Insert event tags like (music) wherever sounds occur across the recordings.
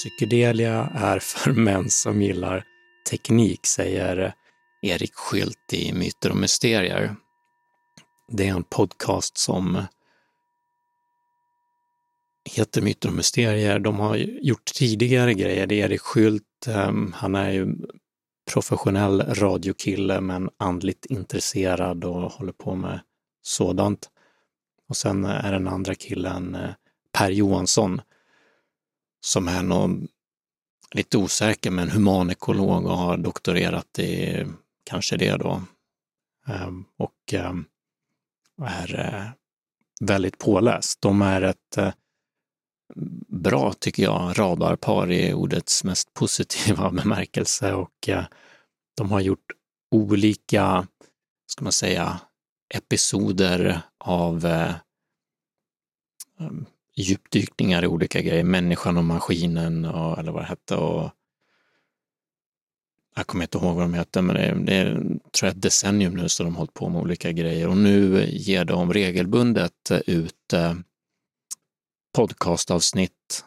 Psykedelia är för (laughs) män som gillar teknik, säger Erik Skylt i Myter och mysterier. Det är en podcast som heter Myter och mysterier. De har gjort tidigare grejer. Det är Erik Skylt, ehm, han är ju professionell radiokille men andligt intresserad och håller på med sådant. Och sen är den andra killen eh, Per Johansson som är någon lite osäker men humanekolog och har doktorerat i kanske det då. Ehm, och ehm, är eh, väldigt påläst. De är ett eh, bra, tycker jag, radarpar i ordets mest (laughs) positiva bemärkelse och eh, de har gjort olika, ska man säga, episoder av ehm, djupdykningar i olika grejer, människan och maskinen och, eller vad det hette. Och, jag kommer inte ihåg vad de hette, men det är, det är tror jag, ett decennium nu som de har hållit på med olika grejer och nu ger de regelbundet ut eh, podcastavsnitt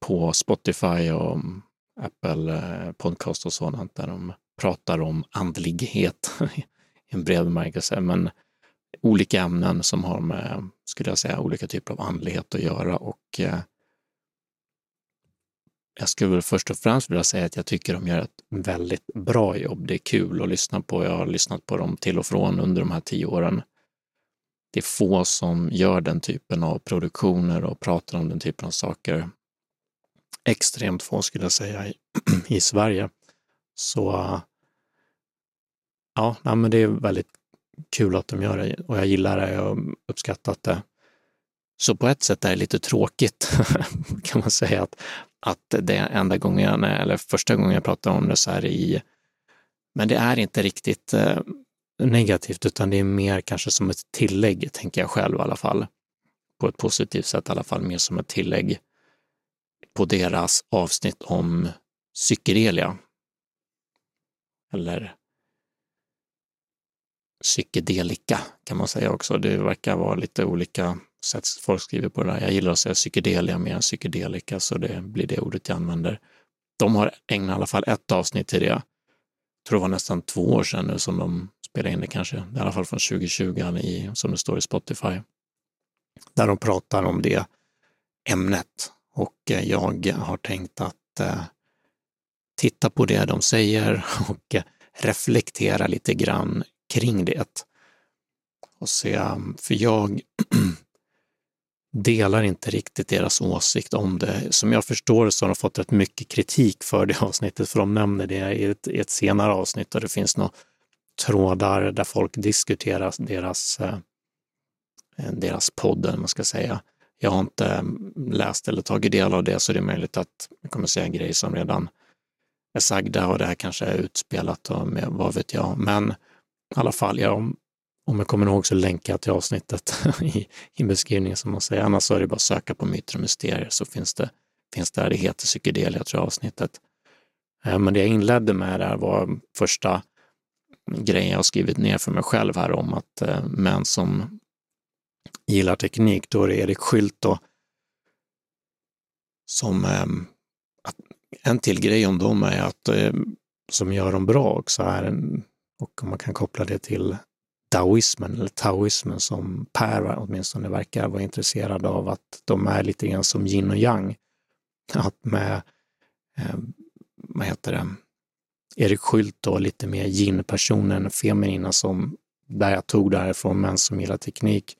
på Spotify och mm, Apple eh, Podcast och sådant där de pratar om andlighet (laughs) i en bred bemärkelse, men olika ämnen som har med, skulle jag säga, olika typer av andlighet att göra och eh, jag skulle väl först och främst vilja säga att jag tycker de gör ett väldigt bra jobb. Det är kul att lyssna på. Jag har lyssnat på dem till och från under de här tio åren. Det är få som gör den typen av produktioner och pratar om den typen av saker. Extremt få skulle jag säga i, (clears throat) i Sverige. Så ja, men det är väldigt kul att de gör det och jag gillar det och uppskattat det. Så på ett sätt är det lite tråkigt, (laughs) kan man säga, att, att det är enda gången, eller första gången jag pratar om det så här i, men det är inte riktigt eh, negativt, utan det är mer kanske som ett tillägg, tänker jag själv i alla fall. På ett positivt sätt i alla fall, mer som ett tillägg på deras avsnitt om psykedelia. Eller psykedelika kan man säga också. Det verkar vara lite olika sätt folk skriver på det där. Jag gillar att säga psykedelia mer än psykedelika, så det blir det ordet jag använder. De har ägnat i alla fall ett avsnitt till det. Jag tror det var nästan två år sedan nu som de spelade in det kanske, i alla fall från 2020 i, som det står i Spotify, där de pratar om det ämnet. Och eh, jag har tänkt att eh, titta på det de säger (laughs) och eh, reflektera lite grann kring det. Och se, um, för jag (clears throat) delar inte riktigt deras åsikt om det. Som jag förstår så har de fått rätt mycket kritik för det (laughs) avsnittet, för de nämner det i ett, i ett senare avsnitt och det finns några trådar där folk diskuterar deras, eh, deras podd, man ska säga. Jag har inte mm, läst eller tagit del av det, så det är möjligt att jag kommer säga grejer som redan är sagda och det här kanske är utspelat och med, vad vet jag. Men i alla fall, ja, om, om jag kommer ihåg så länkar jag till avsnittet (laughs) i, i beskrivningen som man säger. Annars så är det bara att söka på myter och mysterier så finns det, finns där. Det heter psykedelia tror jag avsnittet. Eh, men det jag inledde med där var första grejen jag har skrivit ner för mig själv här om att eh, män som gillar teknik, då är det Erik Skylt då, som eh, en till grej om dem är att eh, som gör dem bra också är en, och om man kan koppla det till daoismen, eller taoismen, som Per åtminstone verkar vara intresserad av, att de är lite grann som yin och yang. Att med, eh, vad heter det, Erik Skylt då, lite mer yin-personen, feminina som, där jag tog därifrån, män som gillar teknik,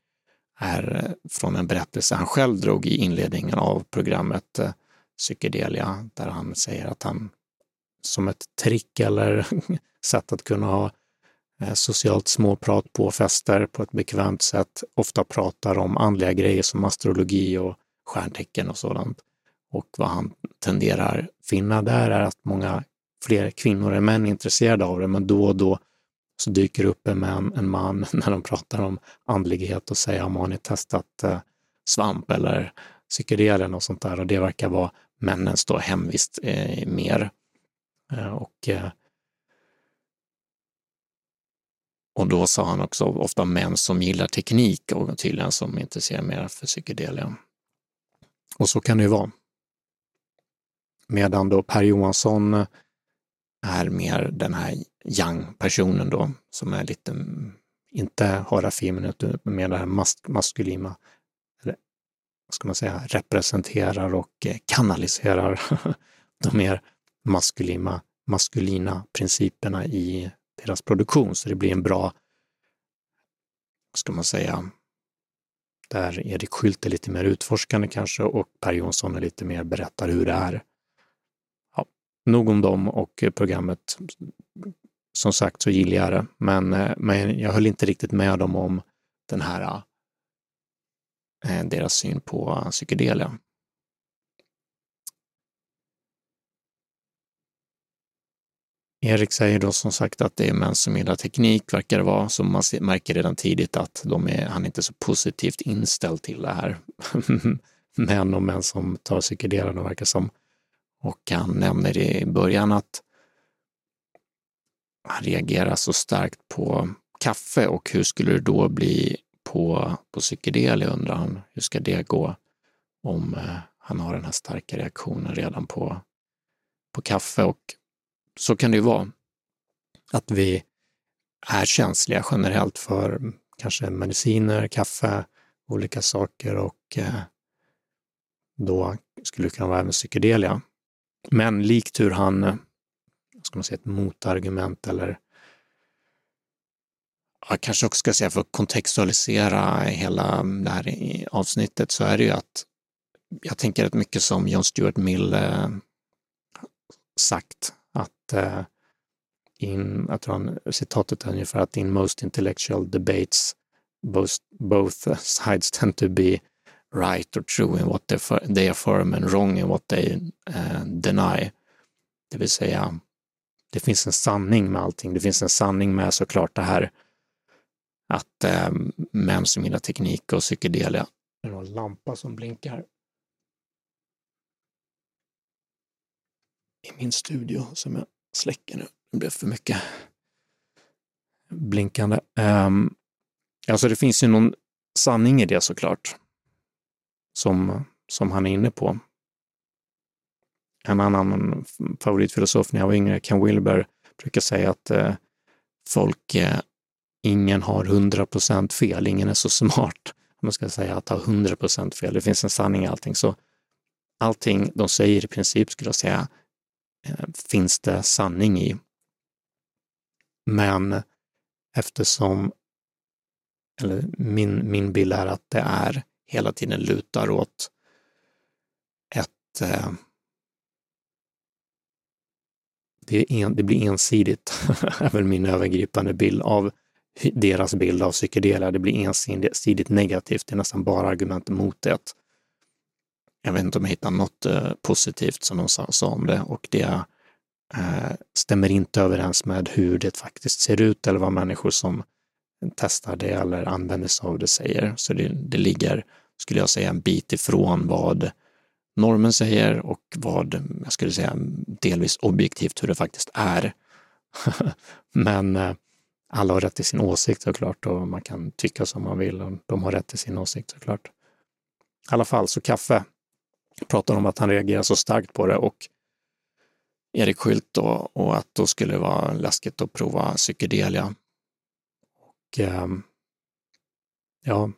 är eh, från en berättelse han själv drog i inledningen av programmet eh, Psykedelia, där han säger att han som ett trick eller (laughs) sätt att kunna ha Eh, Eh, socialt småprat på fester på ett bekvämt sätt, ofta pratar om andliga grejer som astrologi och stjärntecken och sådant. Och vad han tenderar finna där är att många fler kvinnor än män är intresserade av det, men då och då så dyker upp en man, en man (laughs) när de pratar om andlighet och säger om har ni testat eh, svamp eller psykedelier och sånt där och det verkar vara männens då hemvist eh, mer. Eh, och eh, Och då sa han också ofta män som gillar teknik och tydligen som intresserar mer för psykedelia. Och så kan det ju vara. Medan då Per Johansson är mer den här young-personen då, som är lite, mm, inte har affinitet, utan mer det här mas maskulina, eller vad ska man säga, representerar och eh, kanaliserar (laughs) de mer maskulina, maskulina principerna i deras produktion. Så det blir en bra, vad ska man säga, där Erik Skylt är lite mer utforskande kanske och Per Jonsson är lite mer berättar hur det är. Ja, nog om dem och programmet. Som sagt så gillar jag det, men, eh, men jag höll inte riktigt med dem om den här eh, deras syn på psykedelia. Erik säger då som sagt att det är män som gillar teknik, verkar det vara, så man märker redan tidigt att de är, han är inte så positivt inställd till det här. (laughs) män och män som tar psykedelierna verkar som. Och han nämner i början att han reagerar så starkt på kaffe och hur skulle det då bli på, på psykedelia undrar han. Hur ska det gå om eh, han har den här starka reaktionen redan på, på kaffe och så kan det ju vara. Att vi är känsliga generellt för kanske mediciner, kaffe, olika saker och eh, då skulle det kunna vara även psykedelia. Men likt hur han, eh, ska man säga, ett motargument eller jag kanske också ska säga för att kontextualisera hela det här avsnittet så är det ju att jag tänker att mycket som John Stuart Mill eh, sagt att eh, in, jag tror han, citatet är ungefär att in most intellectual debates both, both sides tend to be right or true in what they affirm and wrong in what they uh, deny. Det vill säga, det finns en sanning med allting. Det finns en sanning med såklart det här att eh, män som gillar teknik och psykedelia, det är en lampa som blinkar. I min studio som jag släcker nu. Det blev för mycket blinkande. Um, alltså det finns ju någon sanning i det såklart, som, som han är inne på. En annan favoritfilosof när jag var yngre, Ken Wilber, brukar säga att eh, folk, eh, ingen har 100 procent fel, ingen är så smart, om man ska säga att ha 100 procent fel. Det finns en sanning i allting. Så allting de säger i princip, skulle jag säga, Eh, finns det sanning i. Men eftersom, eller min, min bild är att det är hela tiden lutar åt ett eh, det, en, det, blir ensidigt, (laughs) är väl min övergripande bild av deras bild av psykedelia. Det blir ensidigt negativt, det är nästan bara argument mot det jag vet inte om jag hittar något eh, positivt som de sa, sa, om det och det eh, stämmer inte överens med hur det faktiskt ser ut eller vad människor som testar det eller använder sig av det säger. Så det, det ligger, skulle jag säga, en bit ifrån vad normen säger och vad, jag skulle säga, delvis objektivt hur det faktiskt är. (laughs) Men eh, alla har rätt till sin åsikt såklart och man kan tycka som man vill och de har rätt till sin åsikt såklart. I alla fall, så kaffe pratar om att han reagerar så starkt på det och Erik Skylt då, och att då skulle det vara läskigt att prova psykedelia. Och eh, ja,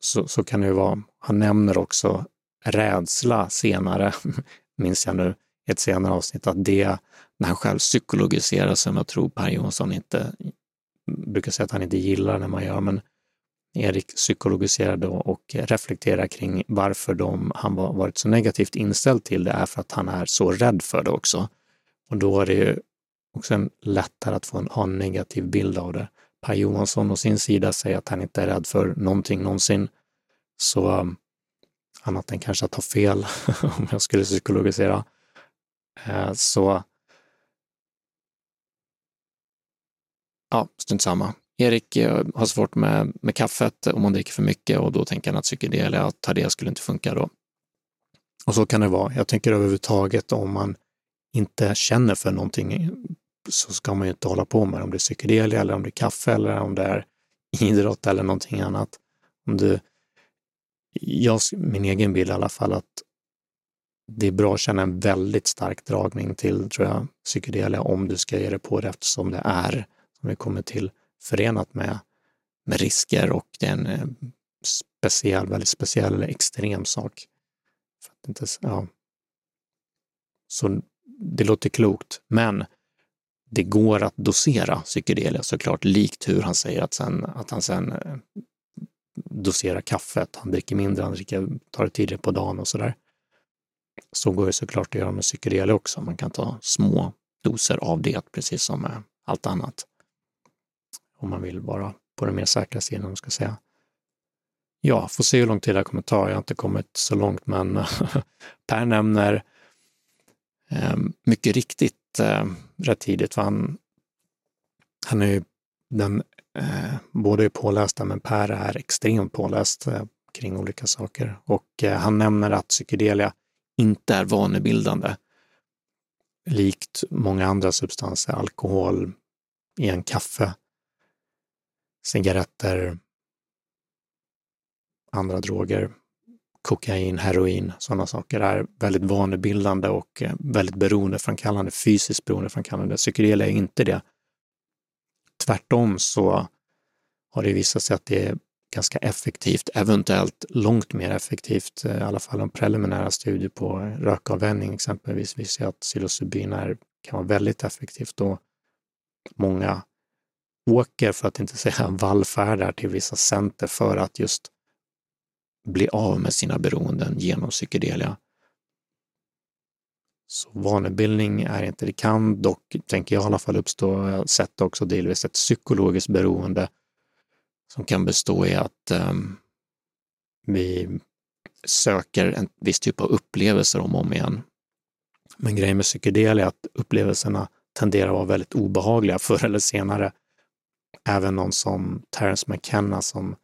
så, så kan det ju vara. Han nämner också rädsla senare, (laughs) minns jag nu, i ett senare avsnitt, att det, när han själv psykologiserar, som jag tror Per Jonsson inte brukar säga att han inte gillar när man gör, men Erik psykologiserar då och reflekterar kring varför de, han var, varit så negativt inställd till det är för att han är så rädd för det också. Och då är det ju också en lättare att få en, ha en negativ bild av det. Per Johansson å sin sida säger att han inte är rädd för någonting någonsin. Så um, annat än kanske att ha fel, (laughs) om jag skulle psykologisera. Eh, så ja, strunt samma. Erik har svårt med, med kaffet om man dricker för mycket och då tänker han att psykedelia, att ta det skulle inte funka då. Och så kan det vara. Jag tänker överhuvudtaget om man inte känner för någonting så ska man ju inte hålla på med det, om det är psykedelia eller om det är kaffe eller om det är idrott eller någonting annat. Om du, jag, min egen bild i alla fall, att det är bra att känna en väldigt stark dragning till, tror jag, psykedelia om du ska ge dig på det eftersom det är, som vi kommer till, förenat med, med risker och det är en eh, speciell, väldigt speciell, extrem sak. För att inte, ja. Så det låter klokt, men det går att dosera psykedelia såklart, likt hur han säger att, sen, att han sen eh, doserar kaffet. Han dricker mindre, han dricker, tar det tidigare på dagen och sådär. Så går det såklart att göra med psykedelia också. Man kan ta små doser av det, precis som med allt annat. Om man vill vara på den mer säkra sidan, om man ska säga. Ja, får se hur lång tid det här kommer ta. Jag har inte kommit så långt, men (laughs) Per nämner eh, mycket riktigt eh, rätt tidigt, för han, han är ju den eh, båda är pålästa, men Per är extremt påläst eh, kring olika saker. Och eh, han nämner att psykedelia inte är vanebildande. Likt många andra substanser, alkohol, i en kaffe, cigaretter, andra droger, kokain, heroin, sådana saker är väldigt vanebildande och eh, väldigt beroendeframkallande, fysiskt beroendeframkallande. Psykedelia är inte det. Tvärtom så har det visat sig att det är ganska effektivt, eventuellt långt mer effektivt, eh, i alla fall om preliminära studier på rökavvänjning exempelvis visar att psilocybin är, kan vara väldigt effektivt och många åker, för att inte säga (laughs) vallfärdar till vissa center för att just bli av med sina beroenden genom psykedelia. Så vanebildning är inte, det kan dock, tänker jag i alla fall, uppstå, jag har sett också delvis ett psykologiskt beroende som kan bestå i att um, vi söker en viss typ av upplevelser om och om igen. Men grejen med psykedelia är att upplevelserna tenderar att vara väldigt obehagliga (laughs) förr eller senare. Även någon som Terence McKenna som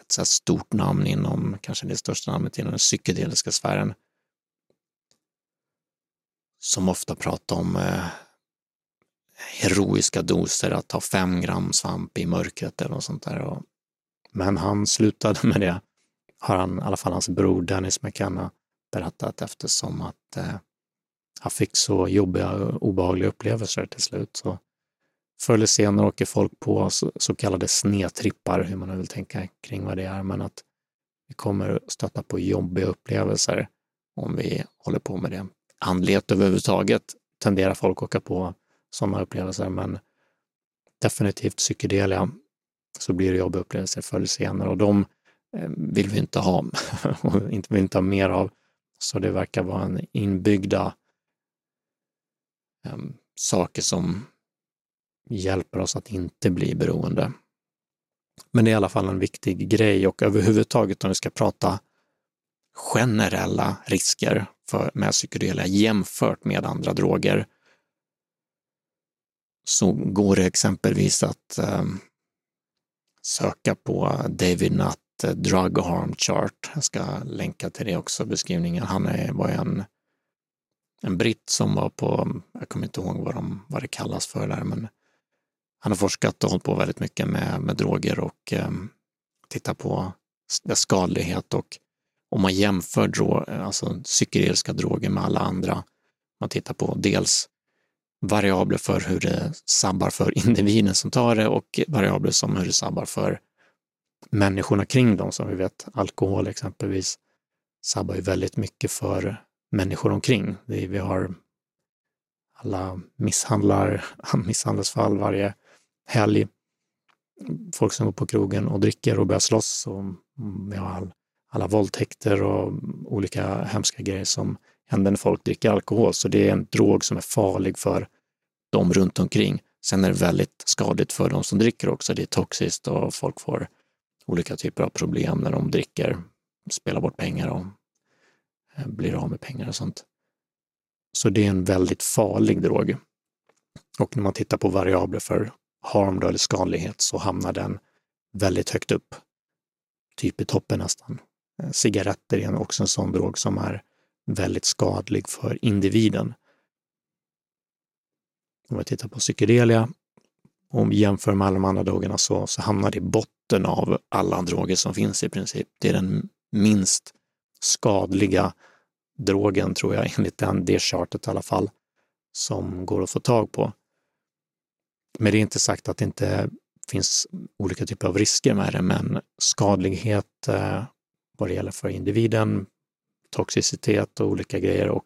ett så stort namn inom, kanske det största namnet inom den psykedeliska sfären, som ofta pratar om eh, heroiska doser, att ta fem gram svamp i mörkret eller något sånt där. Och, men han slutade med det, har han, i alla fall hans bror Dennis McKenna berättat eftersom att eh, han fick så jobbiga och obehagliga upplevelser till slut. Så förr eller senare åker folk på så, så kallade snedtrippar, hur man nu vill tänka kring vad det är, men att vi kommer stöta på jobbiga upplevelser om vi håller på med det. Andlighet överhuvudtaget tenderar folk att åka på sådana upplevelser, men definitivt psykedelia så blir det jobbiga upplevelser förr eller senare och de eh, vill vi inte ha (laughs) och inte, vill inte ha mer av. Så det verkar vara en inbyggda um, saker som hjälper oss att inte bli beroende. Men det är i alla fall en viktig grej och överhuvudtaget om vi ska prata generella risker för, med psykedelia jämfört med andra droger så går det exempelvis att eh, söka på David Nutt eh, Drug Harm Chart. Jag ska länka till det också, beskrivningen. Han är, var en, en britt som var på, jag kommer inte ihåg vad, de, vad det kallas för där, men han har forskat och hållit på väldigt mycket med, med droger och eh, tittat på dess skadlighet och om man jämför drog, alltså psykedeliska droger med alla andra, man tittar på dels variabler för hur det sabbar för (laughs) individen som tar det och variabler som hur det sabbar för människorna kring dem. Som vi vet, alkohol exempelvis sabbar ju väldigt mycket för människor omkring. vi har alla misshandlar, (laughs) misshandelsfall varje helg. Folk som går på krogen och dricker och börjar slåss. Och vi har all, alla våldtäkter och olika hemska grejer som händer när folk dricker alkohol. Så det är en drog som är farlig för dem runt omkring. Sen är det väldigt skadligt för de som dricker också. Det är toxiskt och folk får olika typer av problem när de dricker, spelar bort pengar och eh, blir av med pengar och sånt. Så det är en väldigt farlig drog. Och när man tittar på variabler för harm eller skadlighet så hamnar den väldigt högt upp. Typ i toppen nästan. Eh, cigaretter är också en sån drog som är väldigt skadlig för individen. Om vi tittar på psykedelia och jämför med alla de andra drogerna så, så hamnar det i botten av alla droger som finns i princip. Det är den minst skadliga drogen, tror jag, enligt den, det chartet i alla fall, som går att få tag på. Men det är inte sagt att det inte finns olika typer av risker med det, men skadlighet eh, vad det gäller för individen, toxicitet och olika grejer och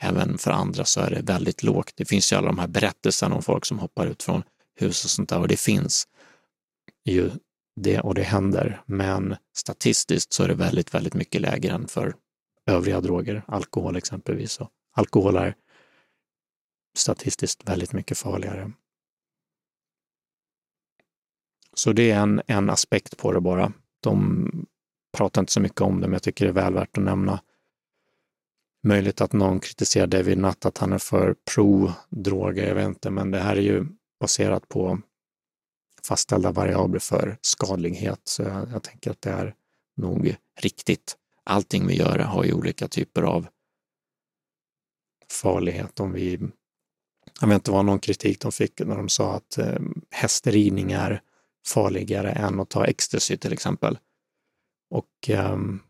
även för andra så är det väldigt lågt. Det finns ju alla de här berättelserna om folk som hoppar ut från hus och sånt där och det finns ju det och det händer. Men statistiskt så är det väldigt, väldigt mycket lägre än för övriga droger, alkohol exempelvis. Och alkohol är statistiskt väldigt mycket farligare. Så det är en, en aspekt på det bara. De pratar inte så mycket om det, men jag tycker det är väl värt att nämna. Möjligt att någon kritiserar David Nutt att han är för pro-droger, jag vet inte, men det här är ju baserat på fastställda variabler för skadlighet, så jag, jag tänker att det är nog riktigt. Allting vi gör har ju olika typer av farlighet. Om vi, jag vet inte vad någon kritik de fick när de sa att eh, hästridning är farligare än att ta ecstasy till exempel. Och, um,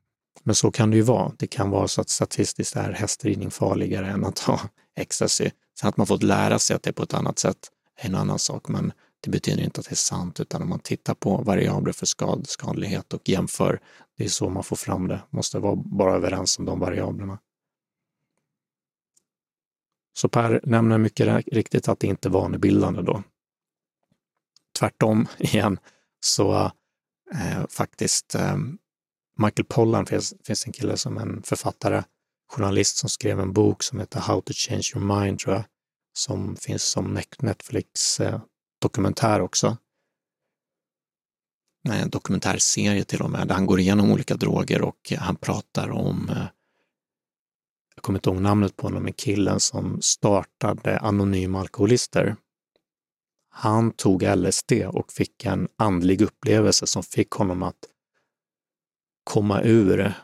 men så kan det ju vara. Det kan vara så att statistiskt är hästridning farligare än att ta (laughs) ecstasy. Sen att man fått lära sig att det är på ett annat sätt är en annan sak, men det betyder inte att det är sant, utan om man tittar på variabler för skad, skadlighet och jämför, det är så man får fram det. Måste vara bara överens om de variablerna. Så Per nämner mycket riktigt att det inte är vanebildande då. Tvärtom (laughs) igen, så eh, faktiskt eh, Michael Pollan finns, finns en kille som en författare, journalist som skrev en bok som heter How to change your mind, tror jag, som finns som Netflix eh, dokumentär också. En dokumentärserie till och med, där han går igenom olika droger och han pratar om, eh, jag kommer inte ihåg namnet på honom, men killen som startade Anonyma Alkoholister. Han tog LSD och fick en andlig upplevelse som fick honom att komma ur,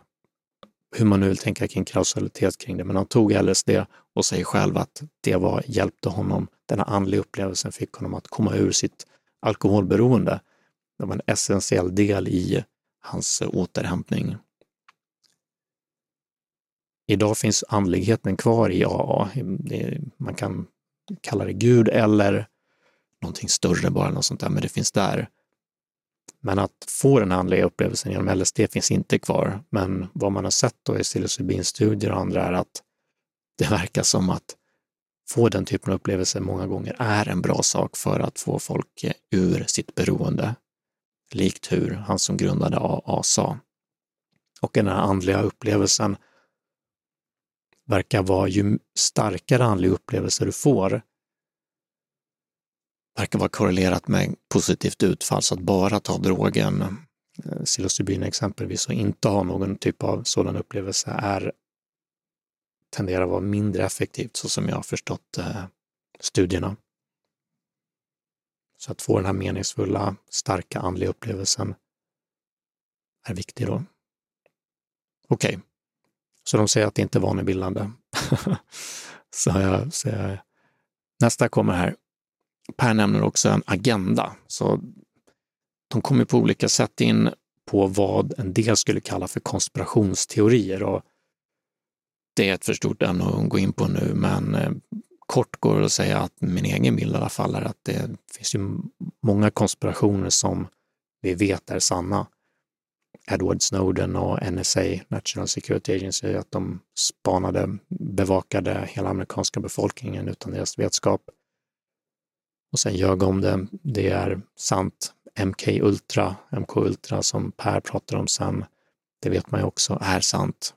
hur man nu vill tänka kring kausalitet kring det, men han tog LSD och säger själv att det var, hjälpte honom, denna andliga upplevelsen fick honom att komma ur sitt alkoholberoende. Det var en essentiell del i hans återhämtning. Idag finns andligheten kvar i AA. Man kan kalla det Gud eller någonting större bara, något sånt där, men det finns där. Men att få den andliga upplevelsen genom LSD finns inte kvar. Men vad man har sett då i psilocybinstudier och andra är att det verkar som att få den typen av upplevelser många gånger är en bra sak för att få folk eh, ur sitt beroende. Likt hur han som grundade AA sa. Och den här andliga upplevelsen verkar vara ju starkare andlig upplevelse du får, verkar vara korrelerat med positivt utfall, så att bara ta drogen, eh, psilocybin exempelvis, och inte ha någon typ av sådan upplevelse är tenderar att vara mindre effektivt, så som jag har förstått eh, studierna. Så att få den här meningsfulla, starka andliga upplevelsen är viktig då. Okej, okay. så de säger att det inte är vanebildande. (laughs) så jag, så jag, nästa kommer här. Per nämner också en agenda. Så de kommer på olika sätt in på vad en del skulle kalla för konspirationsteorier. Och det är ett för stort ämne att gå in på nu, men eh, kort går det att säga att min egen bild i alla fall är att det finns ju många konspirationer som vi vet är sanna. Edward Snowden och NSA, National Security Agency, att de spanade, bevakade hela amerikanska befolkningen utan deras vetskap och sen ljög om det. Det är sant. MK Ultra, MK Ultra som Per pratar om sen, det vet man ju också är sant.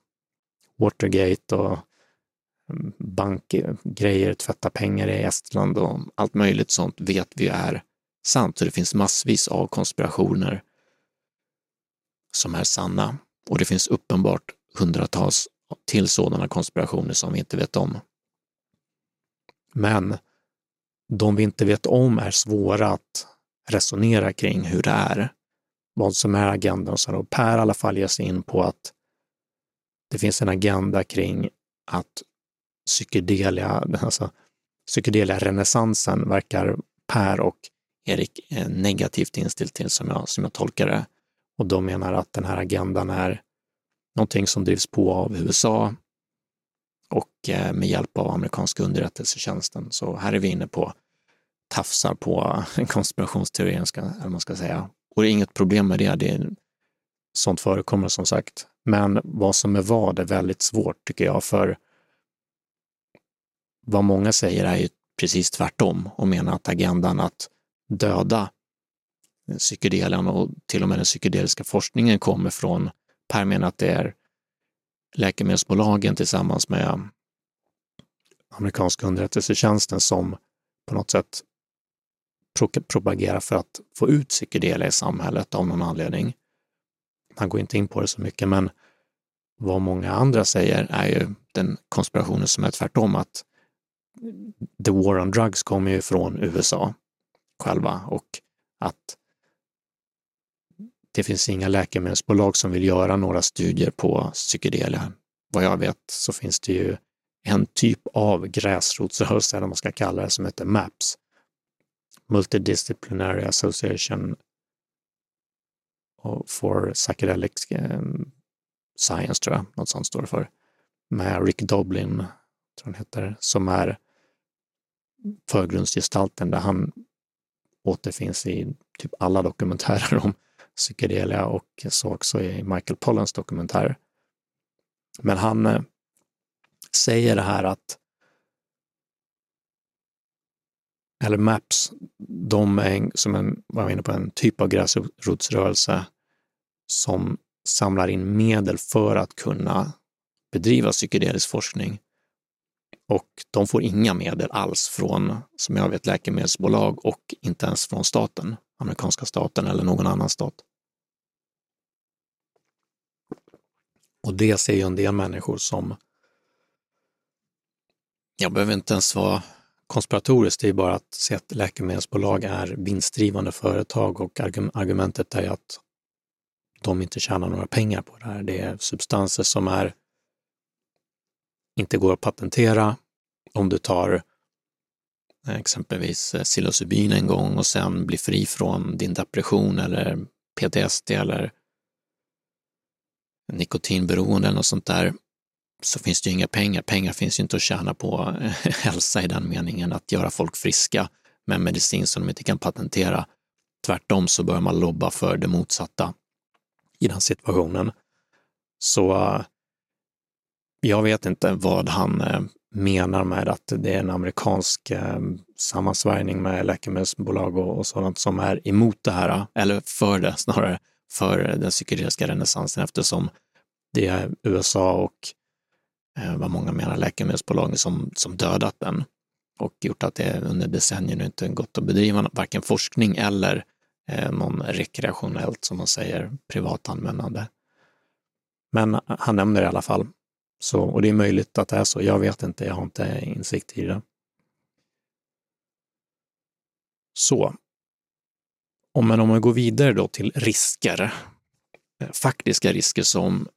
Watergate och mm, bankgrejer, tvätta pengar i Estland och allt möjligt sånt vet vi är sant. Så det finns massvis av konspirationer som är sanna och det finns uppenbart hundratals till sådana konspirationer som vi inte vet om. Men de vi inte vet om är svåra att resonera kring hur det är, vad som är agendan. Så Per i alla fall ger sig in på att det finns en agenda kring att psykedelia, (laughs) alltså psykedelia-renässansen verkar Per och Erik negativt inställd till som jag, som jag tolkar det. Och de menar att den här agendan är någonting som drivs på av USA och eh, med hjälp av amerikanska underrättelsetjänsten. Så här är vi inne på tafsar på (laughs) konspirationsteorin, eller man ska säga. Och det är inget problem med det. det är, sånt förekommer som sagt. Men vad som är vad är väldigt svårt tycker jag, för vad många säger är ju precis tvärtom och menar att agendan att döda psykedelen och till och med den psykedeliska forskningen kommer från, Per menar att det är läkemedelsbolagen tillsammans med amerikanska underrättelsetjänsten som på något sätt propagerar för att få ut psykedelia i samhället av någon anledning. Han går inte in på det så mycket, men vad många andra säger är ju den konspirationen som är tvärtom, att the war on drugs kommer ju från USA själva och att det finns inga läkemedelsbolag som vill göra några studier på psykedelia. Vad jag vet så finns det ju en typ av gräsrotsrörelse, eller vad man ska kalla det, som heter MAPS. Multidisciplinary Association for Psychedelic ehm, Science, tror jag, något sånt står det för, med Rick Doblin, tror han heter, som är förgrundsgestalten där han återfinns i typ alla dokumentärer om psykedelia och så också i Michael Pollens dokumentär. Men han eh, säger det här att eller MAPS, de är som en, var inne på, en typ av gräsrotsrörelse som samlar in medel för att kunna bedriva psykedelisk forskning. Och de får inga medel alls från, som jag vet, läkemedelsbolag och inte ens från staten, amerikanska staten eller någon annan stat. Och det ser ju en del människor som, jag behöver inte ens vara konspiratoriskt, det är bara att se att läkemedelsbolag är vinstdrivande företag och argumentet är att de inte tjänar några pengar på det här. Det är substanser som är inte går att patentera. Om du tar eh, Eh, exempelvis eh, psilocybin en gång och sen bli fri från din depression eller PTSD eller nikotinberoende eller något sånt där, så finns det ju inga pengar. Pengar finns ju inte att tjäna på eh, (laughs) hälsa i den meningen, att göra folk friska med medicin som de inte kan patentera. Tvärtom så bör man lobba för det motsatta i den situationen. Så jag vet inte vad han menar med att det är en amerikansk eh, sammansvärjning med läkemedelsbolag och, sådant som är emot det här, eller för det snarare, för den psykedeliska renässansen eftersom det är USA och eh, vad många menar läkemedelsbolagen som, som dödat den och gjort att det under decennier inte gått att bedriva varken forskning eller eh, någon rekreationellt, som man säger, privat användande. Men han nämner i alla fall. Så, och det är möjligt att det är så. Jag vet inte, jag har inte insikt i det. Så, om man, om man går vidare då till risker, eh, faktiska risker som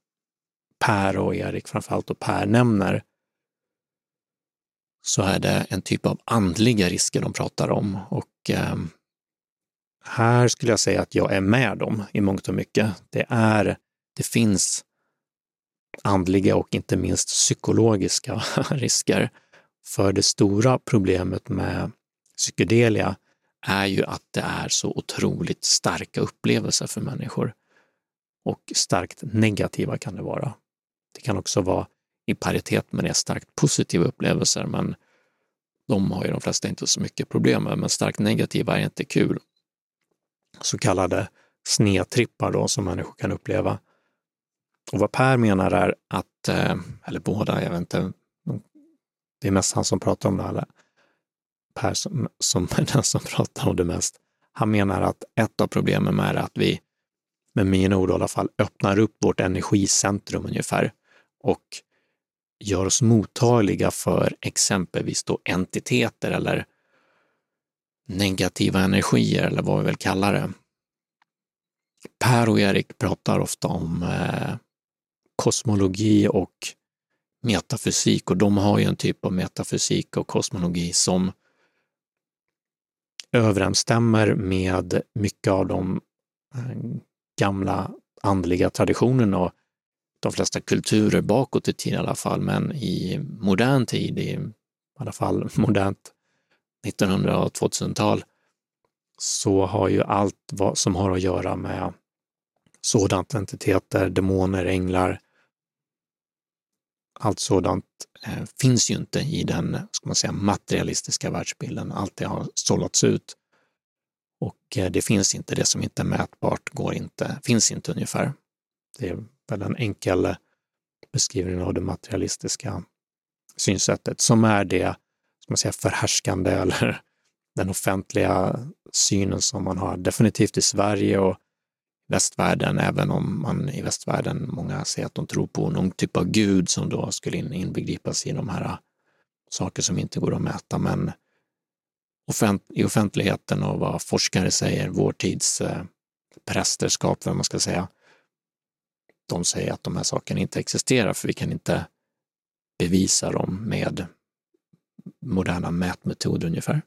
Per och Erik, framförallt och Per, nämner, så är det en typ av andliga risker de pratar om. Och eh, här skulle jag säga att jag är med dem i mångt och mycket. Det, är, det finns andliga och inte minst psykologiska (laughs) risker. För det stora problemet med psykedelia är ju att det är så otroligt starka upplevelser för människor. Och starkt negativa kan det vara. Det kan också vara i paritet med det starkt positiva upplevelser, men de har ju de flesta inte så mycket problem med, men starkt negativa är inte kul. Så kallade snedtrippar då som människor kan uppleva. Och vad Per menar är att, eh, eller båda, jag vet inte, det är mest han som pratar om det, eller Per som, som (laughs) är den som pratar om det mest. Han menar att ett av problemen är att vi, med mina ord i alla fall, öppnar upp vårt energicentrum ungefär och gör oss mottagliga för exempelvis då entiteter eller negativa energier eller vad vi vill kalla det. Per och Erik pratar ofta om eh, kosmologi och metafysik. Och de har ju en typ av metafysik och kosmologi som överensstämmer med mycket av de eh, gamla andliga traditionerna och de flesta kulturer bakåt i tiden i alla fall, men i modern tid, i alla fall (laughs) modernt 1900 och 2000-tal, så har ju allt vad som har att göra med sådant entiteter, demoner, änglar, allt sådant eh, finns ju inte i den ska man säga, materialistiska världsbilden. Allt det har sållats ut. Och eh, det finns inte, det som inte är mätbart går inte, finns inte ungefär. Det är väl en enkel eh, beskrivning av det materialistiska synsättet som är det ska man säga, förhärskande (laughs) eller den offentliga synen som man har definitivt i Sverige och västvärlden, även om man i västvärlden, många säger att de tror på någon typ av gud som då skulle inbegripas i de här äh, saker som inte går att mäta. Men i offentligheten och vad forskare säger, vår tids eh, prästerskap, vad man ska säga, de säger att de här sakerna inte existerar för vi kan inte bevisa dem med moderna mätmetoder ungefär.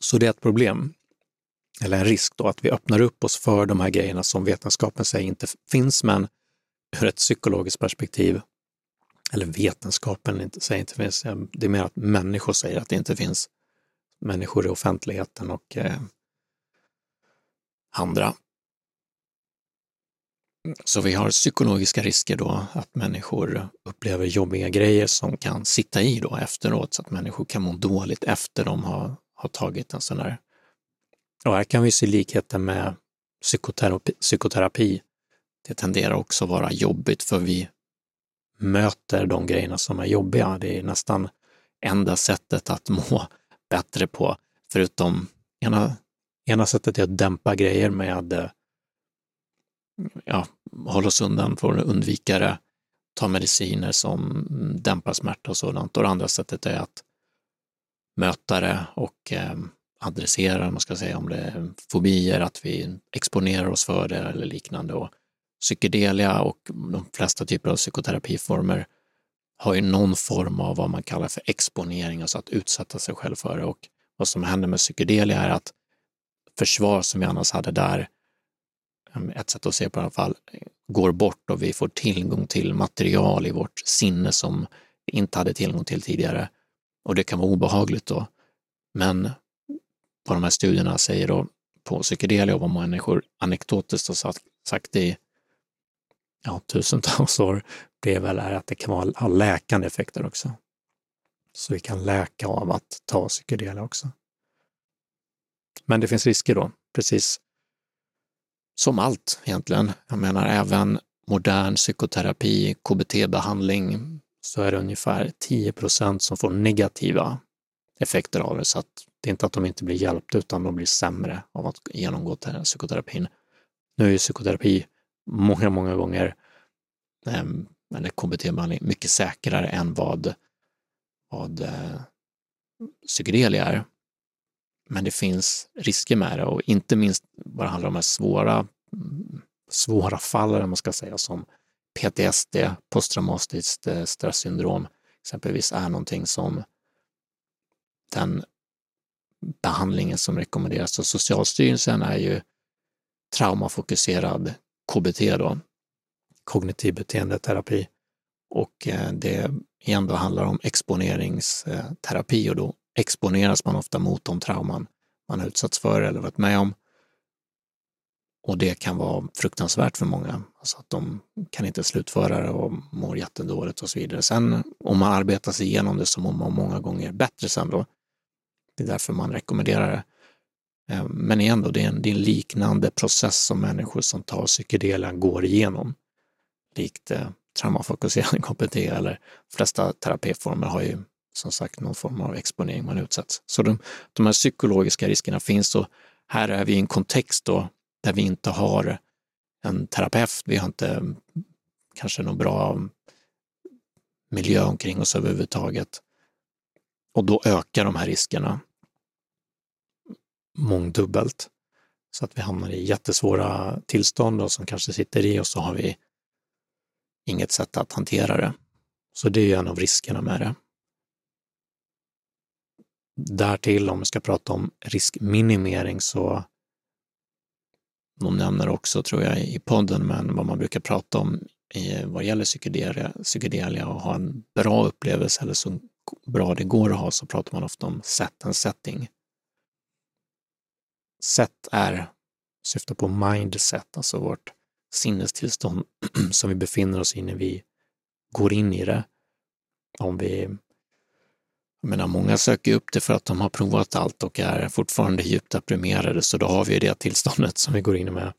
Så det är ett problem, eller en risk då, att vi öppnar upp oss för de här grejerna som vetenskapen säger inte finns, men ur ett psykologiskt perspektiv, eller vetenskapen inte, säger inte finns, det är mer att människor säger att det inte finns människor i offentligheten och eh, andra. Så vi har psykologiska risker då, att människor upplever jobbiga grejer som kan sitta i då efteråt, så att människor kan må dåligt efter de har, har tagit en sån här. Och här kan vi se likheter med psykoterapi, psykoterapi. Det tenderar också att vara jobbigt för vi möter de grejerna som är jobbiga. Det är nästan enda sättet att må (laughs) bättre på, förutom ena, ena sättet är att dämpa grejer med ja, hålla oss undan från att undvika det, ta mediciner som dämpar smärta och sådant. Och det andra sättet är att möta det och eh, adresserar, man ska säga, om det är fobier, att vi exponerar oss för det eller liknande. Och psykedelia och de flesta typer av psykoterapiformer har ju någon form av vad man kallar för exponering, alltså att utsätta sig själv för det. Och vad som händer med psykedelia är att försvar som vi annars hade där mm, ett sätt att se på i alla fall, går bort och vi får tillgång till material i vårt sinne som vi inte hade tillgång till tidigare. Och det kan vara obehagligt då. Men vad de här studierna säger då på psykedelia och vad människor anekdotiskt har sagt, sagt i ja, tusentals år, det väl är att det kan vara, ha läkande effekter också. Så vi kan läka av att ta psykedelia också. Men det finns risker då, precis som allt egentligen. Jag menar även modern psykoterapi, KBT-behandling, så är det ungefär 10 procent som får negativa effekter av det. Så att det är inte att de inte blir hjälpta utan de blir sämre av att genomgå psykoterapin. Nu är ju psykoterapi många, många gånger, eh, eller KBT-behandling, mycket säkrare än vad, vad eh, psykedelia är. Men det finns risker med det och inte minst vad det handlar om de här svåra, svåra fallen, man ska säga, som PTSD, posttraumatiskt stressyndrom, stresssyndrom, exempelvis är någonting som den behandlingen som rekommenderas av Socialstyrelsen är ju traumafokuserad KBT då, kognitiv beteendeterapi. Och eh, det igen då handlar om exponeringsterapi och då exponeras man ofta mot de trauman man har utsatts för eller varit med om. Och det kan vara fruktansvärt för många, alltså att de kan inte slutföra det och mår jättedåligt och så vidare. Sen om man arbetar sig igenom det så mår man många gånger bättre sen då. Det är därför man rekommenderar det. Eh, men igen då, det är en, det är en liknande process som människor som tar psykedelia går igenom. Likt eh, traumafokuserad (laughs) KBT eller flesta terapiformer har ju som sagt någon form av exponering man utsätts. Så de, de här psykologiska riskerna finns och här är vi i en kontext då där vi inte har en terapeut, vi har inte mm, kanske någon bra miljö omkring oss överhuvudtaget. Och då ökar de här riskerna mångdubbelt. Så att vi hamnar i jättesvåra tillstånd och som kanske sitter i och så har vi inget sätt att hantera det. Så det är en av riskerna med det. Därtill, om vi ska prata om riskminimering, så de nämner också, tror jag, i podden, men vad man brukar prata om i, vad gäller psykedelia, psykedelia och ha en bra upplevelse eller så bra det går att ha så pratar man ofta om set and setting. Set är, syftar på mindset, alltså vårt sinnestillstånd (clears throat) som vi befinner oss i när vi går in i det. Om vi, jag menar, många söker upp det för att de har provat allt och är fortfarande djupt deprimerade, så då har vi det tillståndet som vi går in med.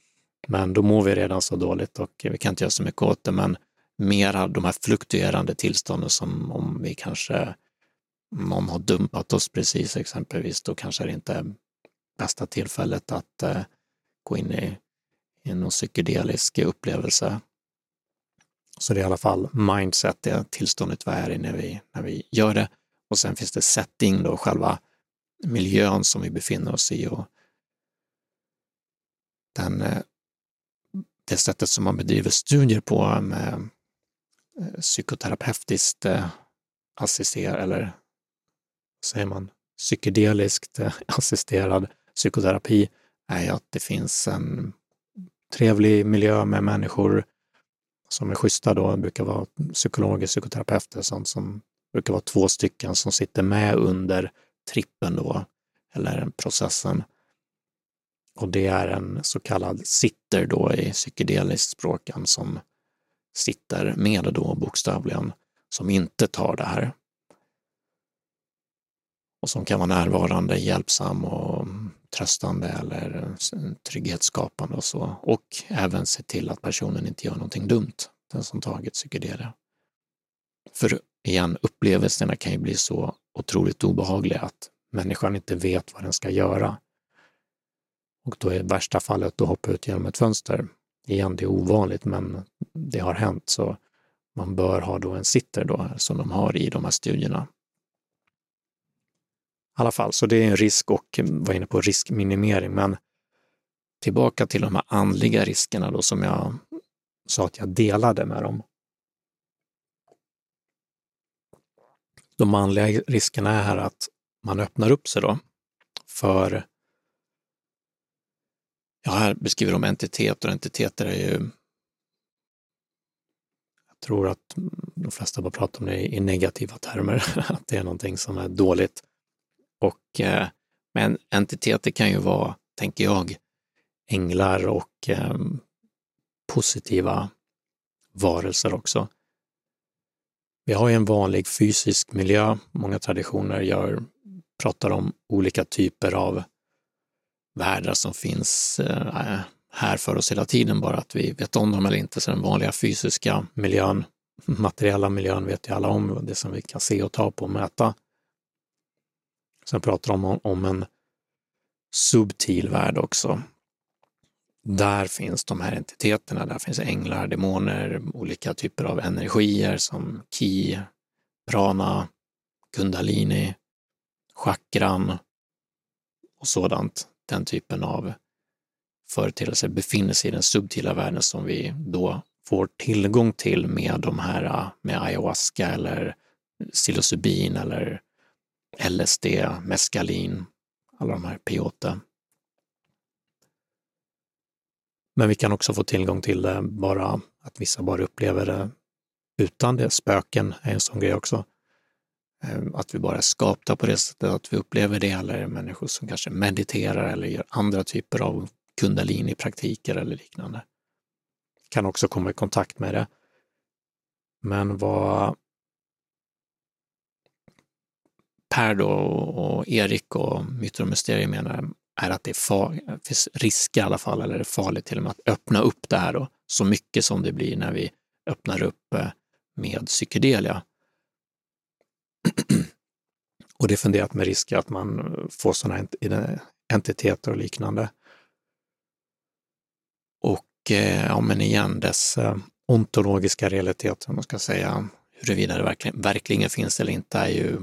Men då mår vi redan så dåligt och vi kan inte göra så mycket åt det, men mera de här fluktuerande tillstånden som om vi kanske, någon har dumpat oss precis exempelvis, då kanske det inte är bästa tillfället att eh, gå in i, i någon psykedelisk upplevelse. Så det är i alla fall mindset, det tillståndet vi är i när vi, när vi gör det. Och sen finns det setting då, själva miljön som vi befinner oss i och den, eh, det sättet som man bedriver studier på med Eh, psykoterapeutiskt eh, assisterad, eller säger man, psykedeliskt eh, (laughs) assisterad psykoterapi är ju att det finns en trevlig miljö med människor som är schyssta då, det brukar vara psykologer, psykoterapeuter, och sånt som brukar vara två stycken som sitter med under trippen då, eller processen. Och det är en så kallad sitter då i psykedeliskt språken som sitter med då bokstavligen, som inte tar det här. Och som kan vara närvarande, hjälpsam och tröstande eller trygghetsskapande och så. Och även se till att personen inte gör någonting dumt, den som tagit psykedelia. För igen, upplevelserna kan ju bli så otroligt obehagliga att människan inte vet vad den ska göra. Och då är värsta fallet att hoppa ut genom ett fönster. Igen, det är ovanligt, men det har hänt, så man bör ha då en sitter då, som de har i de här studierna i alla fall, så det är en risk och mm, var inne på riskminimering. Men tillbaka till de här andliga riskerna då som jag sa att jag delade med dem. De andliga riskerna är här att man öppnar upp sig då för, ja här beskriver de entiteter och entiteter är ju, jag tror att de flesta bara pratar om det i negativa termer, (laughs) att det är någonting som är dåligt. Och, eh, men entiteter kan ju vara, tänker jag, änglar och eh, positiva varelser också. Vi har ju en vanlig fysisk miljö. Många traditioner gör, pratar om olika typer av världar som finns eh, här för oss hela tiden, bara att vi vet om dem eller inte. Så den vanliga fysiska miljön, materiella miljön vet ju alla om, det som vi kan se och ta på och mäta. Sen pratar de om, om en subtil värld också. Där finns de här entiteterna, där finns änglar, demoner, olika typer av energier som ki, prana, kundalini, chakran och sådant. Den typen av företeelser befinner sig i den subtila världen som vi då får tillgång till med de här äh, med ayahuasca eller psilocybin eller LSD, meskalin, alla de här peyote. Men vi kan också få tillgång till det bara, att vissa bara upplever det utan det. Spöken är en sån grej också. Ehm, att vi bara är skapta på det sättet, att vi upplever det, eller människor som kanske mediterar eller gör andra typer av kundalini-praktiker eller liknande. Kan också komma i kontakt med det. Men vad Per då och Erik och Myter och Mysterier menar är att det är finns risk i alla fall, eller är farligt till och med att öppna upp det här då, så mycket som det blir när vi öppnar upp eh, med psykedelia. (clears throat) och det är funderat med risk att man får sådana entiteter och liknande. Och eh, ja, men igen, dess eh, ontologiska realitet, om man ska säga, huruvida det verkligen, verkligen finns eller inte är ju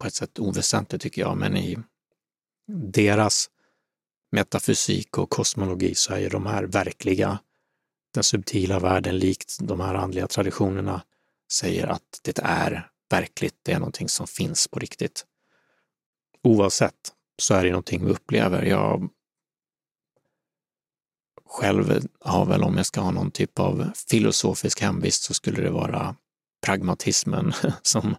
på ett sätt oväsentligt tycker jag, men i deras metafysik och kosmologi så är ju de här verkliga, den subtila världen likt de här andliga traditionerna säger att det är verkligt, det är någonting som finns på riktigt. Oavsett så är det någonting vi upplever. Jag själv har väl, om jag ska ha någon typ av filosofisk hemvist, så skulle det vara pragmatismen (laughs) som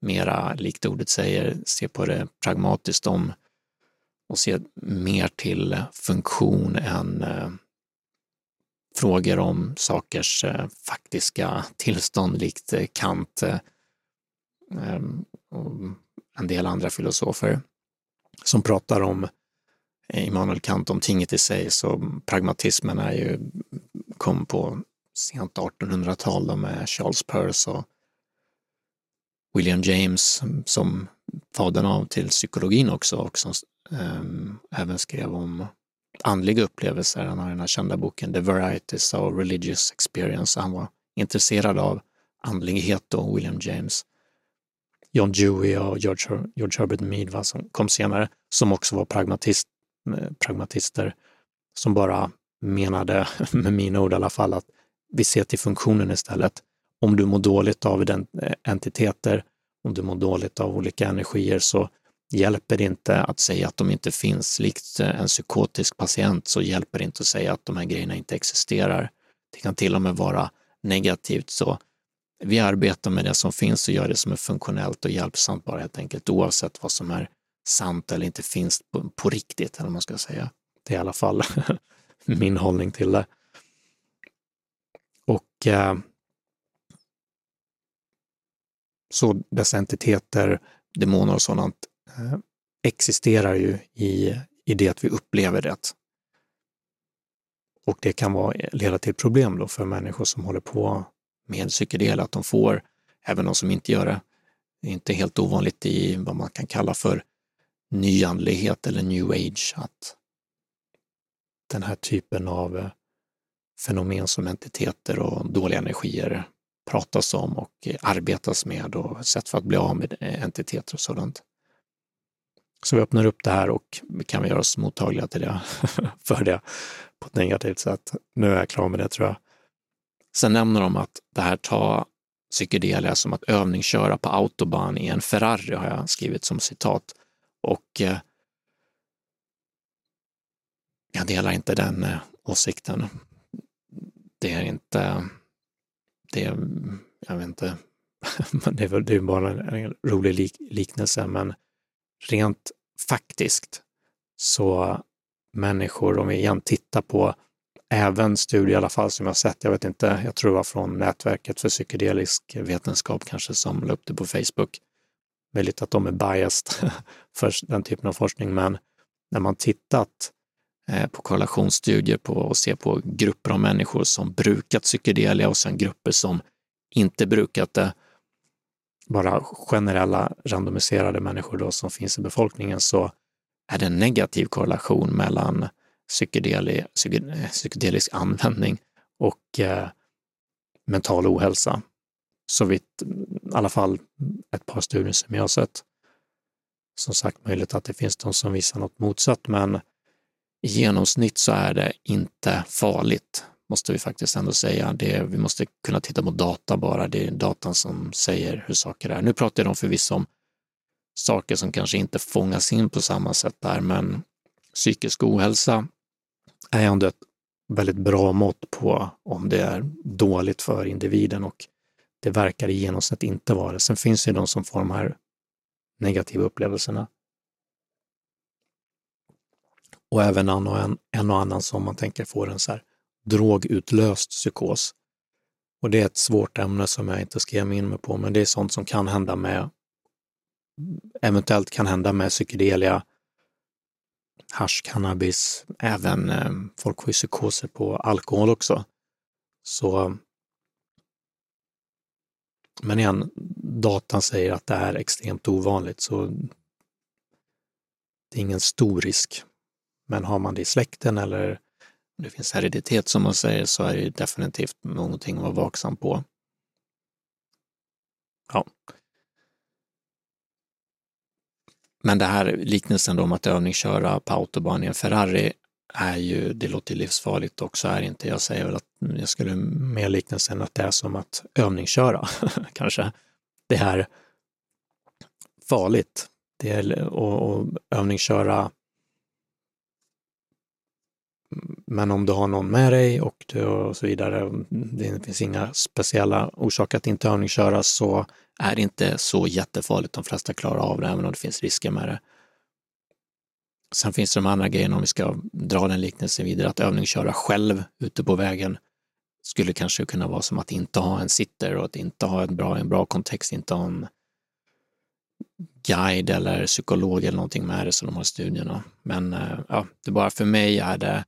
mera, likt ordet säger, ser på det pragmatiskt om och ser mer till funktion än eh, frågor om sakers eh, faktiska tillstånd likt eh, Kant eh, Ehm, och en del andra filosofer som pratar om Immanuel Kant om tinget i sig, så pragmatismen är ju, kom på sent 1800-tal med Charles Peirce och William James som fadern av till psykologin också och som um, även skrev om andliga upplevelser. Han har den här kända boken The Varieties of Religious Experience. Han var intresserad av andlighet då, William James. John Dewey och George, George Herbert Mead va, som kom senare, som också var pragmatist, eh, pragmatister, som bara menade, (laughs) med mina ord i alla fall, att vi ser till funktionen istället. Om du mår dåligt av eh, entiteter, om du mår dåligt av olika energier så hjälper det inte att säga att de inte finns. Likt eh, en psykotisk patient så hjälper det inte att säga att de här grejerna inte existerar. Det kan till och med vara negativt. Så vi arbetar med det som finns och gör det som är funktionellt och hjälpsamt bara helt enkelt, oavsett vad som är sant eller inte finns på, på riktigt, eller vad man ska säga. Det är i alla fall (laughs) min hållning till det. Och eh, så dessa entiteter, demoner och sådant, Eh, existerar ju i, i det att vi upplever det. Och det kan vara, leda till problem då för människor som håller på med psykedel, att de får, även de som inte gör det, det är inte helt ovanligt i vad man kan kalla för nyandlighet eller new age, att den här typen av eh, fenomen som entiteter och dåliga energier pratas om och arbetas med och sätt för att bli av med entiteter och sådant. Så vi öppnar upp det här och vi kan göra oss mottagliga till det, (laughs) för det på ett negativt sätt. Nu är jag klar med det tror jag. Sen nämner de att det här tar psykedelia som att övningsköra på autobahn i en Ferrari har jag skrivit som citat. Och eh, jag delar inte den eh, åsikten. Det är inte, det är, jag vet inte, (laughs) det är, det är bara en rolig lik, liknelse, men rent faktiskt så människor, om vi igen tittar på även studier i alla fall som jag sett, jag vet inte, jag tror det var från nätverket för psykedelisk vetenskap kanske som la upp det på Facebook. Möjligt att de är biased (laughs) för den typen av forskning, men när man tittat eh, på korrelationsstudier på och ser på grupper av människor som brukat psykedelia och sen grupper som inte brukat det, bara generella randomiserade människor då som finns i befolkningen så är det en negativ korrelation mellan psykedeli, eh, psykedelisk användning och eh, mental ohälsa. Så vitt mm, i alla fall ett par studier som jag har sett. Som sagt, möjligt att det finns de som visar något motsatt, men i genomsnitt så är det inte farligt måste vi faktiskt ändå säga. Det, vi måste kunna titta på data bara. Det är datan som säger hur saker är. Nu pratar jag förvisso om saker som kanske inte fångas in på samma sätt där, men psykisk ohälsa är ändå ett väldigt bra mått på om det är dåligt för individen och det verkar i genomsnitt inte vara det. Sen finns det de som får de här negativa upplevelserna. Och även en och, en, en och annan som man tänker får en så här drogutlöst psykos. Och det är ett svårt ämne som jag inte ska ge mig in på, men det är sånt som kan hända med, eventuellt kan hända med psykedelia, hash, cannabis, även eh, folk får ju psykoser på alkohol också. Så men igen, datan säger att det är extremt ovanligt, så det är ingen stor risk. Men har man det i släkten eller det finns hereditet som man säger så är det definitivt någonting att vara vaksam på. Ja. Men det här liknelsen då om att övningsköra på autobahn i en Ferrari är ju, det låter livsfarligt också, är inte. Jag säger väl att jag skulle mer liknelsen att det är som att övningsköra, (laughs) kanske. Det är farligt. Det är, och, och övningsköra Men om du har någon med dig och, du, och så vidare, det finns inga speciella orsaker att inte övningsköra så är det inte så jättefarligt. De flesta klarar av det, även om det finns risker med det. Sen finns det de andra grejerna, om vi ska dra den liknelsen vidare, att övningsköra själv ute på vägen skulle kanske kunna vara som att inte ha en sitter och att inte ha en bra, en bra kontext, inte ha en guide eller psykolog eller någonting med det som de har i studierna. Men eh, ja, det bara för mig är det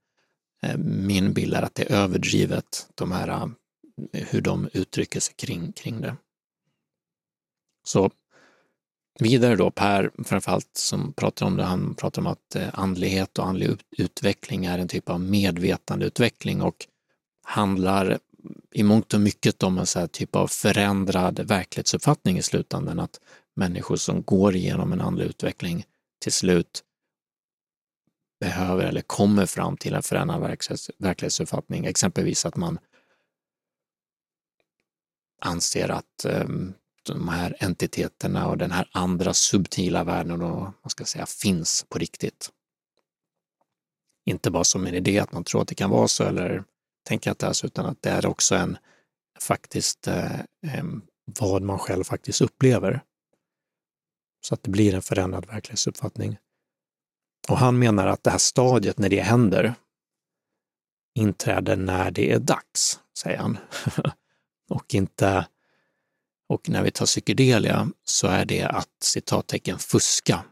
eh, min bild är att det är överdrivet, de här, eh, hur de uttrycker sig kring, kring det. Så vidare då, Per framförallt som pratar om det, han pratar om att eh, andlighet och andlig utveckling är en typ av medvetandeutveckling och handlar i mångt och mycket om en så här typ av förändrad verklighetsuppfattning i slutändan, att människor som går igenom en andlig utveckling till slut behöver eller kommer fram till en förändrad verklighetsuppfattning, exempelvis att man anser att ehm, de här entiteterna och den här andra subtila världen och man ska säga finns på riktigt. Inte bara som en idé att man tror att det kan vara så eller tänker att det är så, utan att det är också en faktiskt eh, vad man själv faktiskt upplever. Så att det blir en förändrad verklighetsuppfattning. Och han menar att det här stadiet, när det händer, inträder när det är dags, säger han. (laughs) och inte och när vi tar psykedelia så är det att citattecken fuska.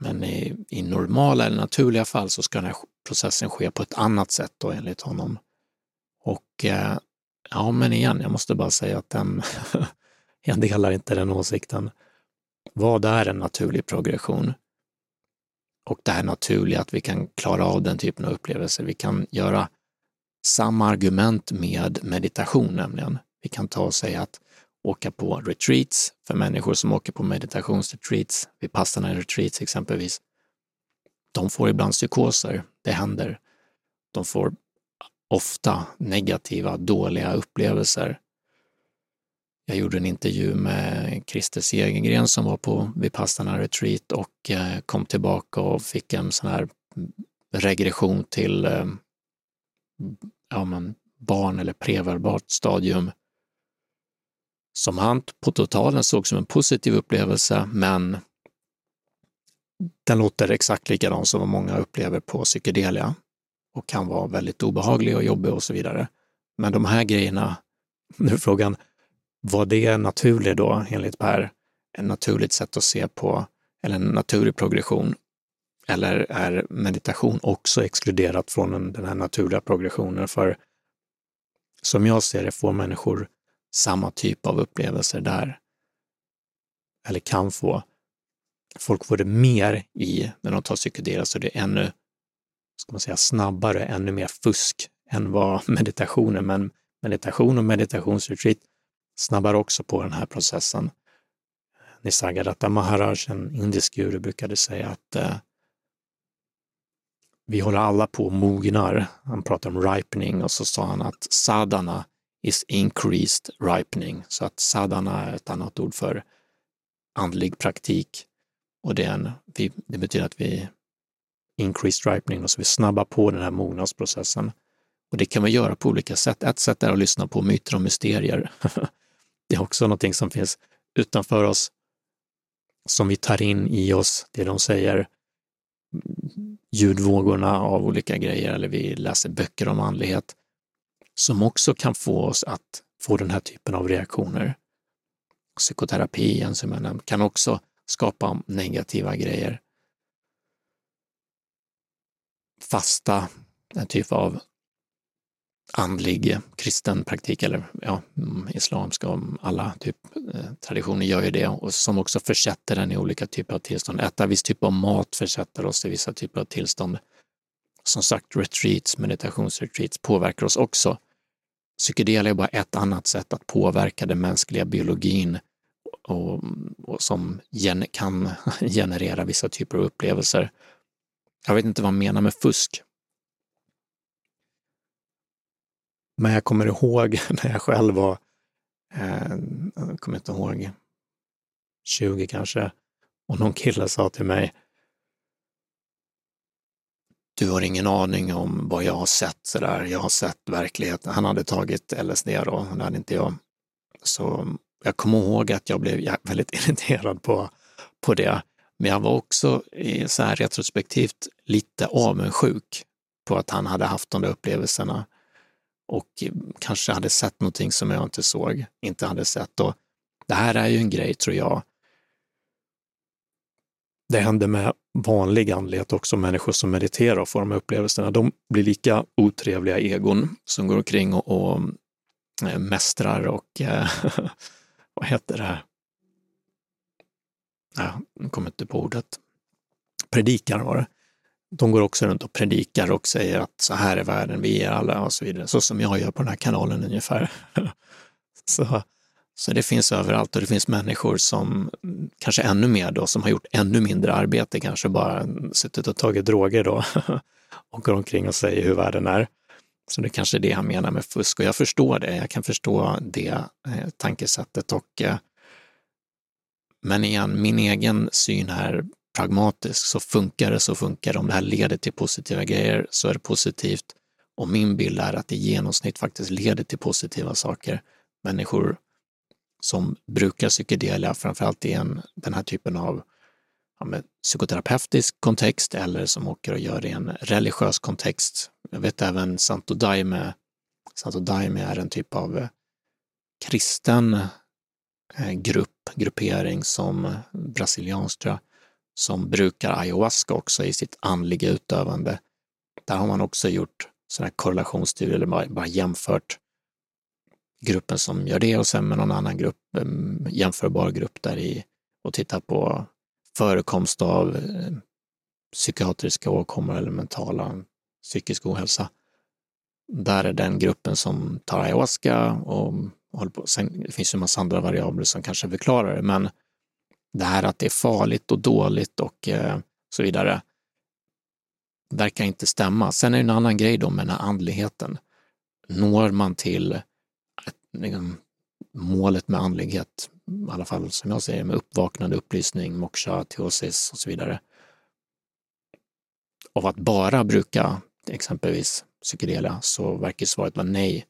Men i, i normala eller naturliga fall så ska den här processen ske på ett annat sätt då enligt honom. Och eh, ja, men igen, jag måste bara säga att den, (laughs) jag delar inte den åsikten. Vad är en naturlig progression? Och det här naturliga, att vi kan klara av den typen av upplevelser. Vi kan göra samma argument med meditation nämligen. Vi kan ta och säga att åka på retreats för människor som åker på meditationsretreats, vid passarna retreats exempelvis. De får ibland psykoser, det händer. De får ofta negativa, dåliga upplevelser. Jag gjorde en intervju med Christer Segergren som var på Vipassana retreat och eh, kom tillbaka och fick en sån här regression till eh, ja, men barn eller preverbalt stadium som han på totalen såg som en positiv upplevelse, men den låter exakt likadan som vad många upplever på psykedelia och kan vara väldigt obehaglig och jobbig och så vidare. Men de här grejerna, nu är frågan, var det naturligt då enligt Per? En naturligt sätt att se på, eller en naturlig progression? Eller är meditation också exkluderat från den här naturliga progressionen? För som jag ser det får människor samma typ av upplevelser där. Eller kan få. Folk får det mer i när de tar psykedelia, så det är ännu ska man säga, snabbare, ännu mer fusk än vad (laughs) meditationen, men meditation och meditationsretreat snabbar också på den här processen. Nisargadatta Maharaj, en indisk guru, brukade säga att eh, vi håller alla på och mognar. Han pratar om ripening och så sa han att sadana is increased ripening. Så att sadana är ett annat ord för andlig praktik. Och det, en, vi, det betyder att vi increased ripening, och så vi snabbar på den här mognadsprocessen. Och det kan man göra på olika sätt. Ett sätt är att lyssna på myter och mysterier. (laughs) det är också någonting som finns utanför oss, som vi tar in i oss, det de säger, ljudvågorna av olika grejer, eller vi läser böcker om andlighet som också kan få oss att få den här typen av reaktioner. Psykoterapi, som jag nämnt, kan också skapa negativa grejer. Fasta, en typ av andlig eh, kristen praktik, eller ja, mm, islamska och alla typ eh, traditioner gör ju det och som också försätter den i olika typer av tillstånd. Äta viss typ av mat försätter oss i vissa typer av tillstånd. Som sagt, retreats, meditationsretreats påverkar oss också psykedelia är bara ett annat sätt att påverka den mänskliga biologin och, och som gen, kan (laughs) generera vissa typer av upplevelser. Jag vet inte vad man menar med fusk. Men jag kommer ihåg (laughs) när jag själv var, eh, jag kommer inte ihåg, 20 kanske, och någon kille sa till mig, du har ingen aning om vad jag har sett sådär. Jag har sett verkligheten. Han hade tagit LSD då, det hade inte jag. Så jag kommer ihåg att jag blev väldigt (laughs) irriterad på, på det. Men jag var också i så här retrospektivt lite avundsjuk på att han hade haft de där upplevelserna och kanske hade sett någonting som jag inte såg, inte hade sett. Och det här är ju en grej, tror jag. Det händer med vanlig andlighet också, människor som mediterar och får de här upplevelserna. De blir lika otrevliga egon som går omkring och, och eh, mästrar och eh, (laughs) vad heter det? Ja, jag kommer inte på ordet. Predikar var det. De går också runt och predikar och säger att så här är världen, vi är alla och så vidare. Så som jag gör på den här kanalen ungefär. (laughs) så, så det finns överallt och det finns människor som kanske ännu mer då, som har gjort ännu mindre arbete, kanske bara suttit och tagit droger då (laughs) och går omkring och säger hur världen är. Så det kanske är det han menar med fusk och jag förstår det. Jag kan förstå det eh, tankesättet och eh, men igen, min egen syn här pragmatisk, så funkar det så funkar det. Om det här leder till positiva grejer så är det positivt. Och min bild är att det i genomsnitt faktiskt leder till positiva saker. Människor som brukar psykedelia, framförallt i en, den här typen av ja, psykoterapeutisk kontext eller som åker och gör det i en religiös kontext. Jag vet även Santo Daime, Santo Daime är en typ av eh, kristen eh, grupp, gruppering som brasiliansk tror jag, som brukar ayahuasca också i sitt andliga utövande. Där har man också gjort sådana korrelationsstudier eller bara, bara jämfört gruppen som gör det och sen med någon annan grupp, mm, jämförbar grupp där i och tittat på förekomst av eh, psykiatriska åkommor eller mentala psykisk ohälsa. Där är den gruppen som tar ayahuasca och mm, håller på. Sen det finns ju en massa andra variabler som kanske förklarar det, men det här att det är farligt och dåligt och eh, så vidare verkar inte stämma. Sen är det en annan grej då med den här andligheten. Når man till ett, liksom, målet med andlighet, i alla fall som jag säger, med uppvaknande, upplysning, moksha, teosis och så vidare. Av att bara bruka exempelvis psykedelia så verkar svaret vara nej,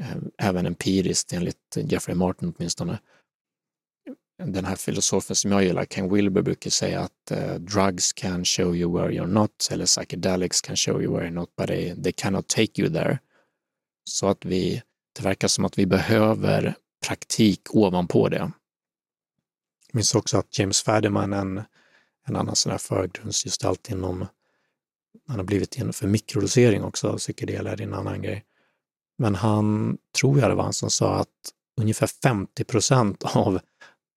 eh, även empiriskt enligt Jeffrey Martin åtminstone den här filosofen som jag gillar, Ken Wilber, brukar säga att uh, drugs can show you where you're not, eller psychedelics can show you where you're not, but they, they cannot take you there. Så att vi, det verkar som att vi behöver praktik ovanpå det. Jag minns också att James Fadiman, en, en annan sån här förgrundsgestalt inom, han har blivit in för mikrodosering också, psykedelia är en annan grej. Men han, tror jag det var han som sa att ungefär 50 procent av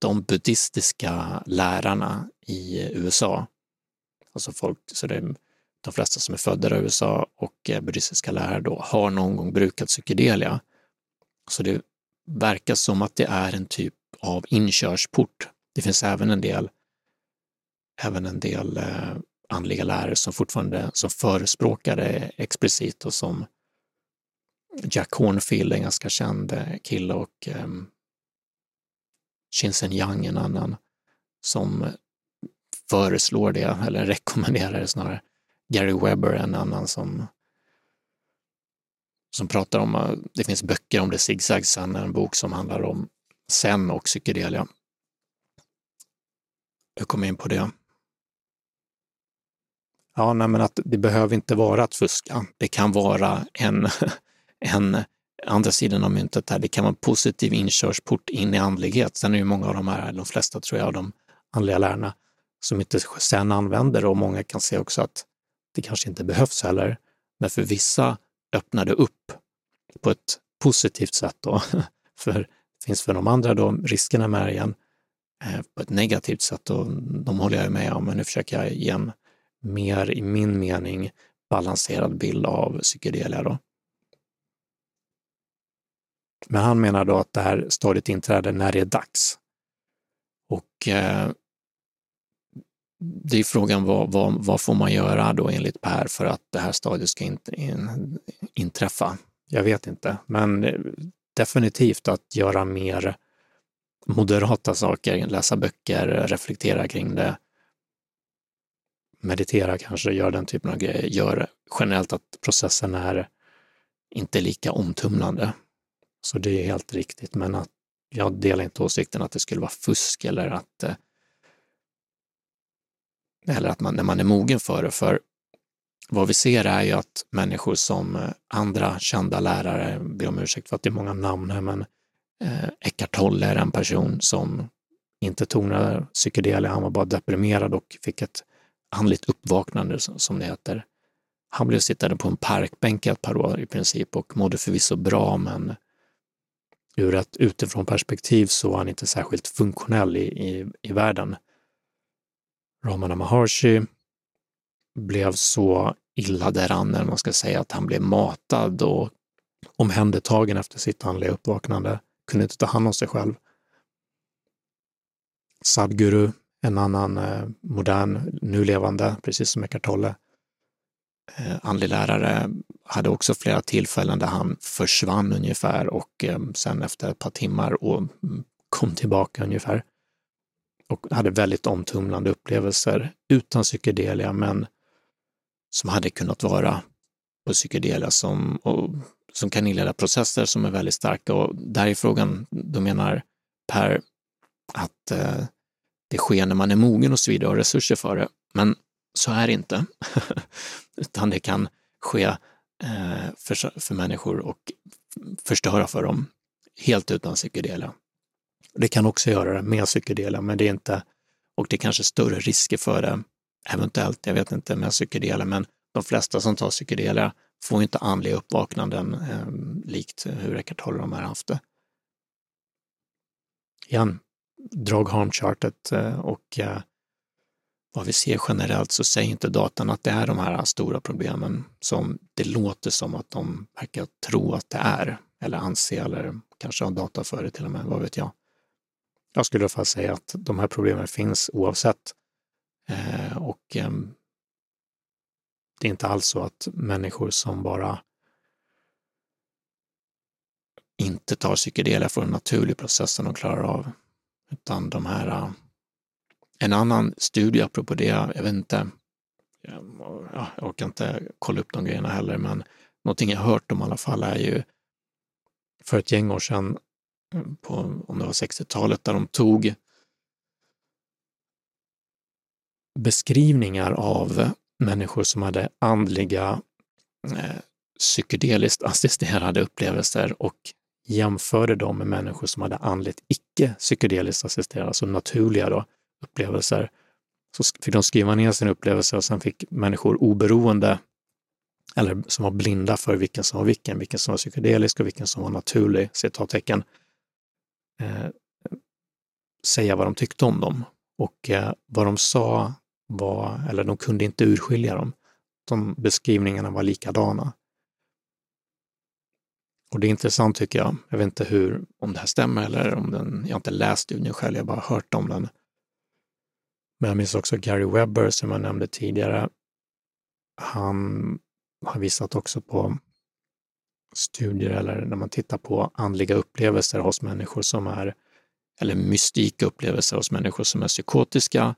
de buddhistiska lärarna i USA. Alltså folk, så det är de flesta som är födda i USA och eh, buddhistiska lärare då har någon gång brukat psykedelia. Så det verkar som att det är en typ av inkörsport. Det finns även en del, även en del eh, andliga lärare som fortfarande som förespråkar det explicit och som Jack Hornfield, en ganska känd eh, kille och ehm, Shinsen Yang, en annan, som föreslår det, eller rekommenderar det snarare. Gary Webber, en annan som, som pratar om, det finns böcker om det, Zigzag Sen, en bok som handlar om Sen och psykedelia. Jag kom in på det. Ja, nej, men att det behöver inte vara att fuska. Det kan vara en, (laughs) en andra sidan av myntet här, det kan vara en positiv inkörsport in i andlighet. Sen är ju många av de här, de flesta tror jag, av de andliga lärarna som inte sen använder och många kan se också att det kanske inte behövs heller. Men för vissa öppnar det upp på ett positivt sätt då. (laughs) för det finns för de andra då riskerna med det igen eh, på ett negativt sätt och de håller jag med om, men nu försöker jag ge en mer, i min mening, balanserad bild av psykedelia då. Men han menar då att det här stadiet inträder när det är dags. Och eh, det är frågan vad, vad, vad, får man göra då enligt Per för att det här stadiet ska in, in, inträffa? Jag vet inte, men eh, definitivt att göra mer moderata saker, läsa böcker, reflektera kring det. meditera kanske, göra den typen av grejer, gör generellt att processen är inte lika omtumlande. Så det är helt riktigt, men att jag delar inte åsikten att det skulle vara fusk eller att eh, eller att man, när man är mogen för det. För vad vi ser är ju att människor som eh, andra kända lärare, ber om ursäkt för att det är många namn här, men eh, Eckart Tolle är en person som inte tog några psykedelia, han var bara deprimerad och fick ett andligt uppvaknande som det heter. Han blev sittande på en parkbänk ett par år i princip och mådde förvisso bra, men ur ett utifrån perspektiv så var han inte särskilt funktionell i, i, i världen. Ramana Maharshi blev så illa däran, eller man ska säga, att han blev matad och omhändertagen efter sitt andliga uppvaknande, kunde inte ta hand om sig själv. Sadguru, en annan eh, modern, nu levande, precis som Eckart Tolle, Eh, andlig lärare, hade också flera tillfällen där han försvann ungefär och eh, sen efter ett par timmar och mm, kom tillbaka ungefär och hade väldigt omtumlande upplevelser utan psykedelia, men som hade kunnat vara på psykedelia som, och, som kan inleda processer som är väldigt starka. Och där är frågan, då menar Per att eh, det sker när man är mogen och så vidare och har resurser för det. Men så är det inte, (laughs) utan det kan ske eh, för, för människor och förstöra för dem helt utan psykedelia. Det kan också göra det med psykedelia, men det är inte, och det är kanske större risker för det, eventuellt, jag vet inte med psykedelia, men de flesta som tar psykedelia får inte andliga uppvaknanden eh, likt hur Eckart Tolle de har haft det. Igen, drog harm-chartet eh, och eh, vad vi ser generellt så säger inte datan att det är de här stora problemen som det låter som att de verkar tro att det är eller anse eller kanske har data för det till och med, vad vet jag. Jag skulle i alla fall säga att de här problemen finns oavsett. Eh, och eh, det är inte alls så att människor som bara inte tar psykedelia får en naturlig process som de klarar av. Utan de här, en annan studie apropå det, jag vet inte, jag, orkar inte kolla upp de grejerna heller, men någonting jag hört om i alla fall är ju för ett gäng år sedan på, om det var 60-talet, där de tog beskrivningar av människor som hade andliga eh, psykedeliskt (laughs) assisterade upplevelser och jämförde dem med människor som hade andligt icke psykedeliskt assisterade, alltså naturliga då, upplevelser. Så fick de skriva ner sin upplevelse och sen fick människor oberoende eller som var blinda för vilken som var vilken, vilken som var psykedelisk och vilken som var naturlig, citattecken, eh, säga vad de tyckte om dem. Och eh, vad de sa var, eller de kunde inte urskilja dem. De beskrivningarna var likadana. Och det är intressant tycker jag. Jag vet inte hur, om det här stämmer eller om den, jag har inte läst studien själv, jag har bara hört om den. Men jag minns också Gary Webber som jag nämnde tidigare. Han har visat också på studier eller när man tittar på andliga upplevelser hos människor som är, eller mystika upplevelser hos människor som är psykotiska,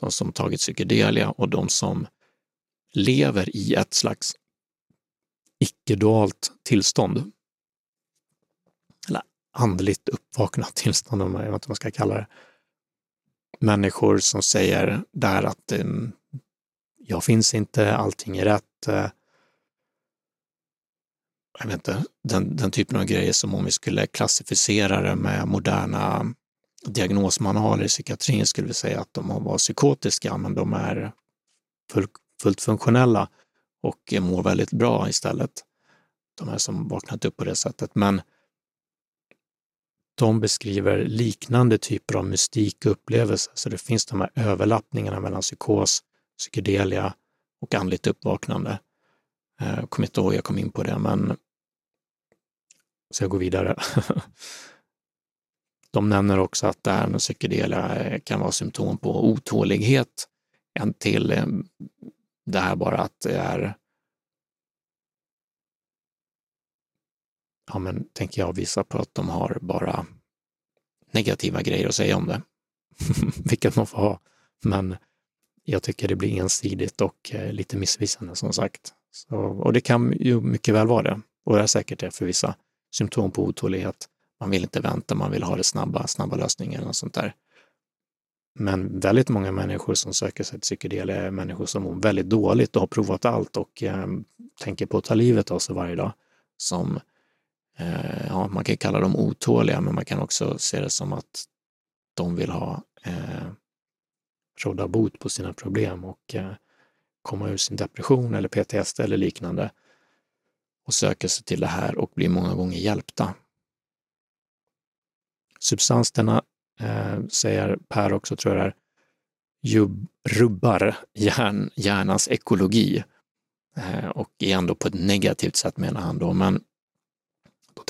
de som tagit psykedelia och de som lever i ett slags icke-dualt tillstånd. Eller andligt uppvaknat tillstånd, om jag vet inte vad man ska kalla det. Människor som säger där att mm, jag finns inte, allting är rätt, eh, jag vet inte, den, den typen av grejer som om vi skulle klassificera det med moderna diagnosmanualer i psykiatrin skulle vi säga att de var psykotiska, men de är full, fullt funktionella och mår väldigt bra istället. De här som vaknat upp på det sättet. Men de beskriver liknande typer av mystik upplevelser, så det finns de här överlappningarna mellan psykos, psykedelia och andligt uppvaknande. Jag kommer inte ihåg jag kom in på det, men så jag går vidare. (laughs) De nämner också att det här med psykedelia eh, kan vara symptom på otålighet. En till eh, det här bara att det är ja men tänker jag visa på att de har bara negativa grejer att säga om det. (laughs) Vilket man får ha. Men jag tycker det blir ensidigt och eh, lite missvisande som sagt. Så, och det kan ju mycket väl vara det. Och det är säkert det för vissa symptom på otålighet. Man vill inte vänta, man vill ha det snabba, snabba lösningar och sånt där. Men väldigt många människor som söker sig till psykedelia är människor som mår väldigt dåligt och har provat allt och eh, tänker på att ta livet av sig varje dag. Som, Eh, ja, man kan kalla dem otåliga, men man kan också se det som att de vill ha eh, råda bot på sina problem och eh, komma ur sin depression eller PTSD eller liknande och söker sig till det här och blir många gånger hjälpta. Substanserna, eh, säger Per också, tror jag det är, rubbar hjärn, hjärnans ekologi. Eh, och igen då på ett negativt sätt menar han då, men då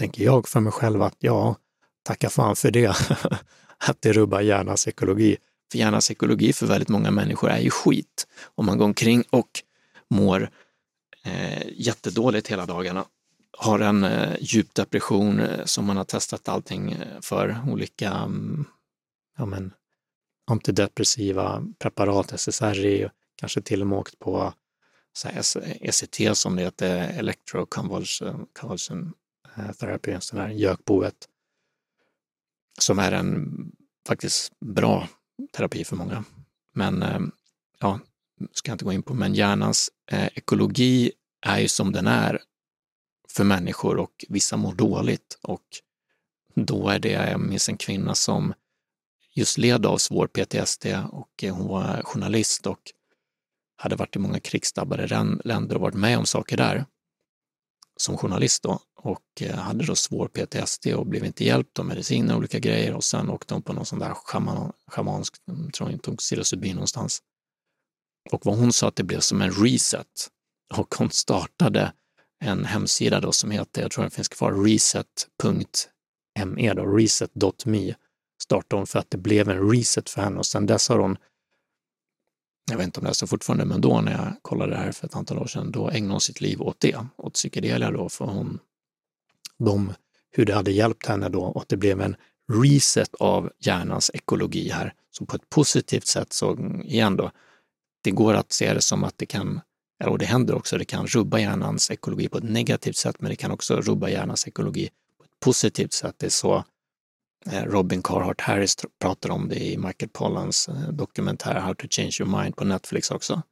tänker jag för mig själv att ja, tacka fan för det, (laughs) att det rubbar hjärnans ekologi. För hjärnans ekologi för väldigt många människor är ju skit. Om man går omkring och mår eh, jättedåligt hela dagarna, har en eh, djup depression eh, som man har testat allting eh, för, olika um, ja, men, antidepressiva preparat, SSRI, kanske till och med åkt på ECT som det heter, electroconvulsion convulsion, Eh, therapy, en sån här gökboet, som är en faktiskt bra terapi för många. Men eh, ja, ska jag inte gå in på, men hjärnans eh, ekologi är ju som den är för människor och vissa mår dåligt och då är det, jag minns en kvinna som just led av svår PTSD och hon var journalist och hade varit i många krigsdrabbade länder och varit med om saker där som journalist då och eh, hade då svår PTSD och blev inte hjälpt av mediciner och olika grejer. Och sen åkte hon på någon sån där schaman, schamansk, mm, jag tror hon tog psilocybin någonstans. Och vad hon sa att det blev som en reset. Och hon startade en hemsida då som heter, jag tror den finns kvar, reset.me, då, reset.me startade hon för att det blev en reset för henne. Och sen dess har hon jag vet inte om det är så fortfarande, men då när jag kollade det här för ett antal år sedan, då ägnade hon sitt liv åt det, åt psykedelia då, för hon, de, hur det hade hjälpt henne då och att det blev en reset av hjärnans ekologi här. Så på ett positivt sätt så, mm, igen då, det går att se det som att det kan, och det händer också, det kan rubba hjärnans ekologi på ett negativt sätt, men det kan också rubba hjärnans ekologi på ett positivt sätt. Det är så eh, Robin Carhart Harris pratar om det i Michael Pollans eh, dokumentär How to change your mind på Netflix också.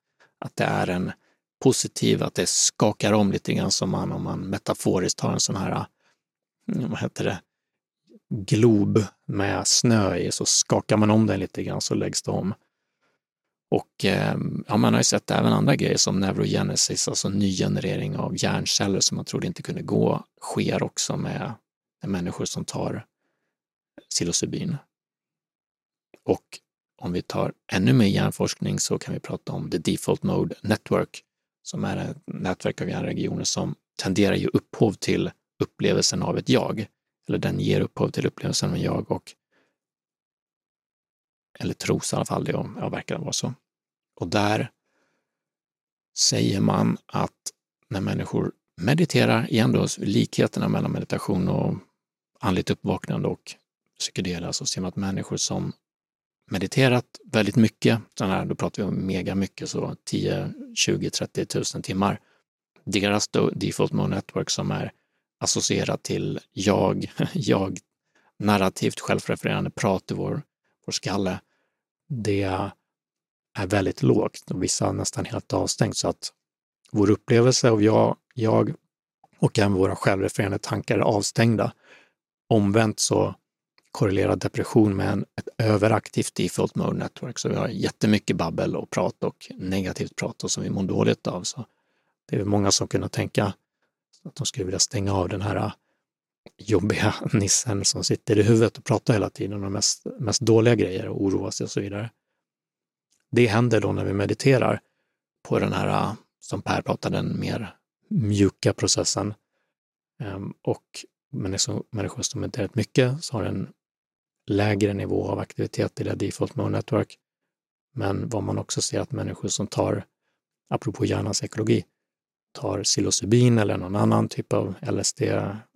Att det är en positiv, att det skakar om lite grann som man om man metaforiskt har en sån här, Mm, vad heter det, glob med snö i, så skakar man om den lite grann så läggs det om. Och ehm, ja, man har ju sett även andra grejer som neurogenesis, alltså nygenerering av hjärnceller som man trodde inte kunde gå, sker också med människor som tar psilocybin. Och om vi tar ännu mer hjärnforskning så kan vi prata om the default mode network som är ett nätverk av hjärnregioner som tenderar ge upphov till upplevelsen av ett jag. Eller den ger upphov till upplevelsen av ett jag och eller tros i alla fall det, ja, verkar vara så. Och där säger man att när människor mediterar, igen då likheterna mellan meditation och andligt uppvaknande och psykedelia så ser man att människor som mediterat väldigt mycket, här, då pratar vi om mega mycket, så 10, 20, 30 tusen timmar, deras default mode network som är associera till jag, (laughs) jag, narrativt självrefererande prat i vår, vår skalle, det är väldigt lågt och vissa nästan helt avstängt så att vår upplevelse av jag, jag och även våra självrefererande tankar är avstängda. Omvänt så korrelerar depression med en, ett överaktivt default mode network. Så vi har jättemycket babbel och prat och negativt prat och som vi mår dåligt av. Så det är många som kunde tänka att de skulle vilja stänga av den här äh, jobbiga (laughs) nissen som sitter i huvudet och pratar hela tiden om mest, mest dåliga grejer och oroar sig och så vidare. Det händer då när vi mediterar på den här, äh, som Per pratade, den mer mjuka processen. Ehm, och människor som mediterat mycket så har en lägre nivå av aktivitet i det default mode network. Men vad man också ser att människor som tar, apropå hjärnans ekologi, tar psilocybin eller någon annan typ av LSD,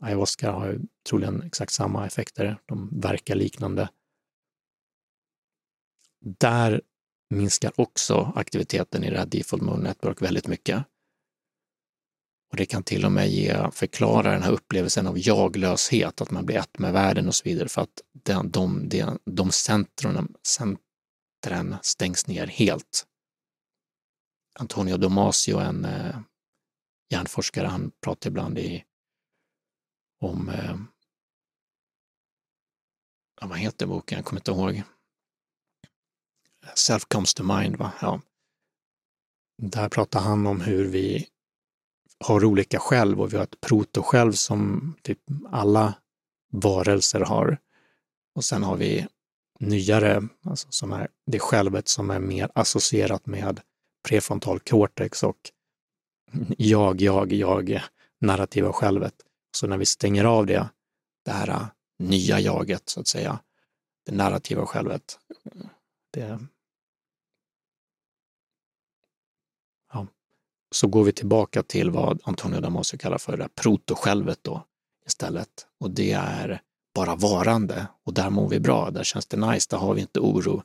ayahuasca har ju troligen exakt samma effekter. De verkar liknande. Där minskar också aktiviteten i det här default mode network väldigt mycket. Och det kan till och med ge, förklara den här upplevelsen av jaglöshet, att man blir ett med världen och så vidare, för att de, de, de, de centren, centren stängs ner helt. Antonio Damasio, en eh, hjärnforskare, han pratar ibland i, om, eh, vad heter boken, jag kommer inte ihåg. Self comes to mind, va? Ja. Där pratar han om hur vi har olika själv och vi har ett proto-själv som typ alla varelser har. Och sen har vi nyare, alltså som är det självet som är mer associerat med prefrontal cortex och jag, jag, jag, narrativa självet. Så när vi stänger av det, det här äh, nya jaget så att säga, det narrativa självet, det, ja, så går vi tillbaka till vad Antonio Damasio kallar för det protosjälvet då istället. Och det är bara varande och där mår vi bra, där känns det nice, där har vi inte oro,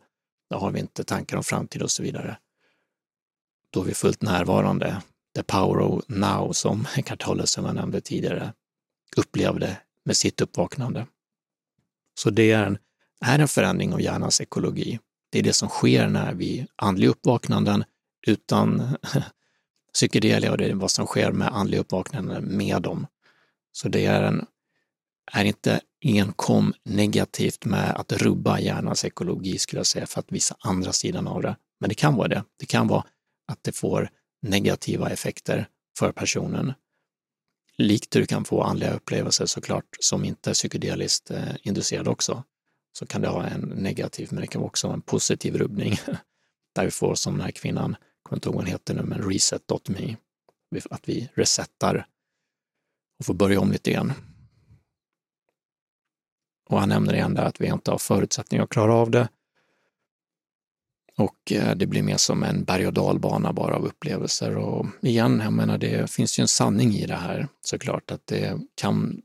där har vi inte tankar om framtid och så vidare. Då är vi fullt närvarande. The power of now som Kartolle, som jag nämnde tidigare, upplevde med sitt uppvaknande. Så det är en, är en förändring av hjärnans ekologi. Det är det som sker när vi andliga uppvaknanden utan (laughs) psykedelia och det är vad som sker med andliga uppvaknanden med dem. Så det är, en, är inte enkom negativt med att rubba hjärnans ekologi skulle jag säga för att visa andra sidan av det. Men det kan vara det. Det kan vara att det får negativa effekter för personen. Likt du kan få andliga upplevelser såklart som inte är psykedeliskt eh, inducerade också, så kan det ha en negativ, men det kan också vara en positiv rubbning (laughs) där vi får som den här kvinnan, jag kommer inte ihåg vad hon heter nu, men reset.me, att vi resetar och får börja om lite igen. Och han nämner igen där att vi inte har förutsättningar att klara av det och eh, det blir mer som en berg och dalbana bara av upplevelser. Och igen, jag menar, det finns ju en sanning i det här såklart, att det kan,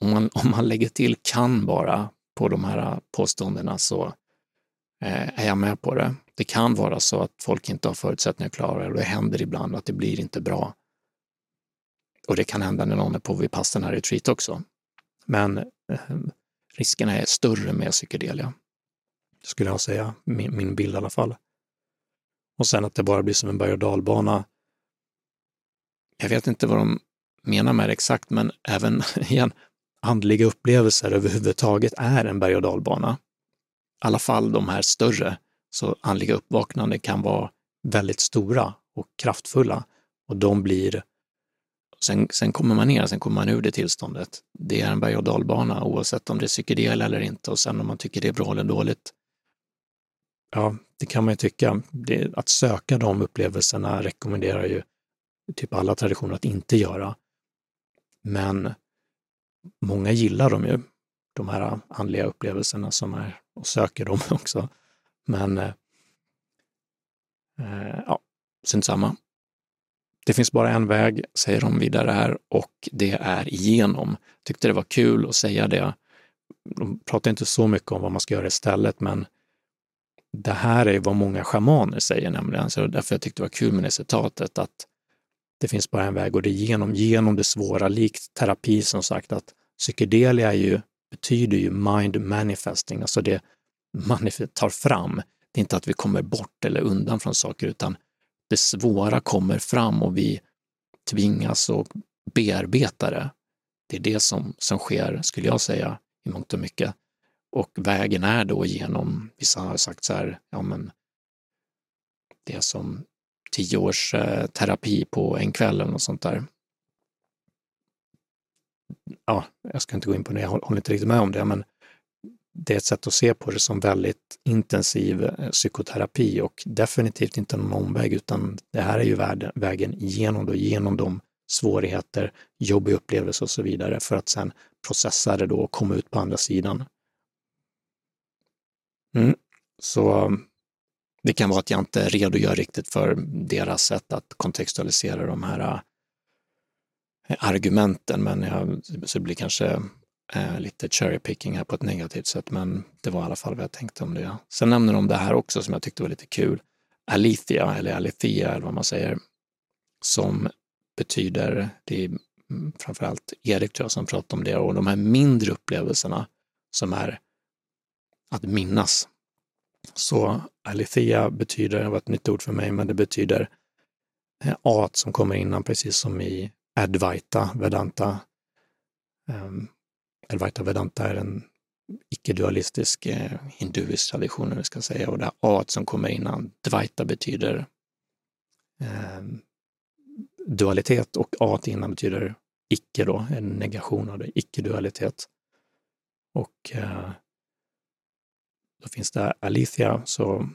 om man, (laughs) om man lägger till kan bara på de här påståendena så eh, är jag med på det. Det kan vara så att folk inte har förutsättningar att klara det och det händer ibland att det blir inte bra. Och det kan hända när någon är på vid passen här i retreat också. Men eh, riskerna är större med psykedelia skulle jag säga, min, min bild i alla fall. Och sen att det bara blir som en berg och dalbana. Jag vet inte vad de menar med det exakt, men även (laughs) igen, andliga upplevelser överhuvudtaget är en berg och dalbana. I alla fall de här större, så andliga uppvaknande kan vara väldigt stora och kraftfulla och de blir Sen, sen kommer man ner, sen kommer man ur det tillståndet. Det är en berg och dalbana oavsett om det är psykedel eller inte och sen om man tycker det är bra eller dåligt ja, det kan man ju tycka. Det, att söka de upplevelserna rekommenderar ju typ alla traditioner att inte göra. Men många gillar dem ju, de här andliga upplevelserna som är, och söker dem (laughs) också. Men eh, eh ja, synd samma. Det finns bara en väg, säger de vidare här, och det är igenom. Tyckte det var kul att säga det. De pratar inte så mycket om vad man ska göra istället, men det här är vad många schamaner säger nämligen, så därför jag tyckte det var kul med det citatet, att det finns bara en väg och det är genom, genom det svåra, likt terapi som sagt, att psykedelia ju, betyder ju mind manifesting, alltså det man tar fram. Det är inte att vi kommer bort eller undan från saker, utan det svåra kommer fram och vi tvingas att bearbeta det. Det är det som, som sker, skulle jag säga, i mångt och mycket. Och vägen är då genom, vissa har sagt så här, ja men det är som tio års eh, terapi på en kväll eller något sånt där. Ja, jag ska inte gå in på det, jag håller inte riktigt med om det, men det är ett sätt att se på det som väldigt intensiv eh, psykoterapi och definitivt inte någon omväg, utan det här är ju vägen igenom, då, genom de svårigheter, jobbiga upplevelser och så vidare för att sen processa det då och komma ut på andra sidan. Mm. Så um, det kan vara att jag inte redogör riktigt för deras sätt att kontextualisera de här uh, argumenten, men jag, så det blir kanske eh, lite cherry picking här på ett negativt sätt, men det var i alla fall vad jag tänkte om det. Sen nämner de det här också som jag tyckte var lite kul. Alithia, eller Alithia eller vad man säger, som betyder, det är mm, framförallt Erik tror jag som pratar om det, och de här mindre upplevelserna som är att minnas. Så Alethea betyder, det var ett nytt ord för mig, men det betyder eh, at som kommer innan, precis som i Advaita Vedanta. Um, Advaita Vedanta är en icke-dualistisk eh, hinduisk tradition, vi ska säga, och det här at som kommer innan, Dvaita betyder eh, dualitet och at innan betyder icke då, en negation av det, icke-dualitet. Och eh, då finns det Alithia, så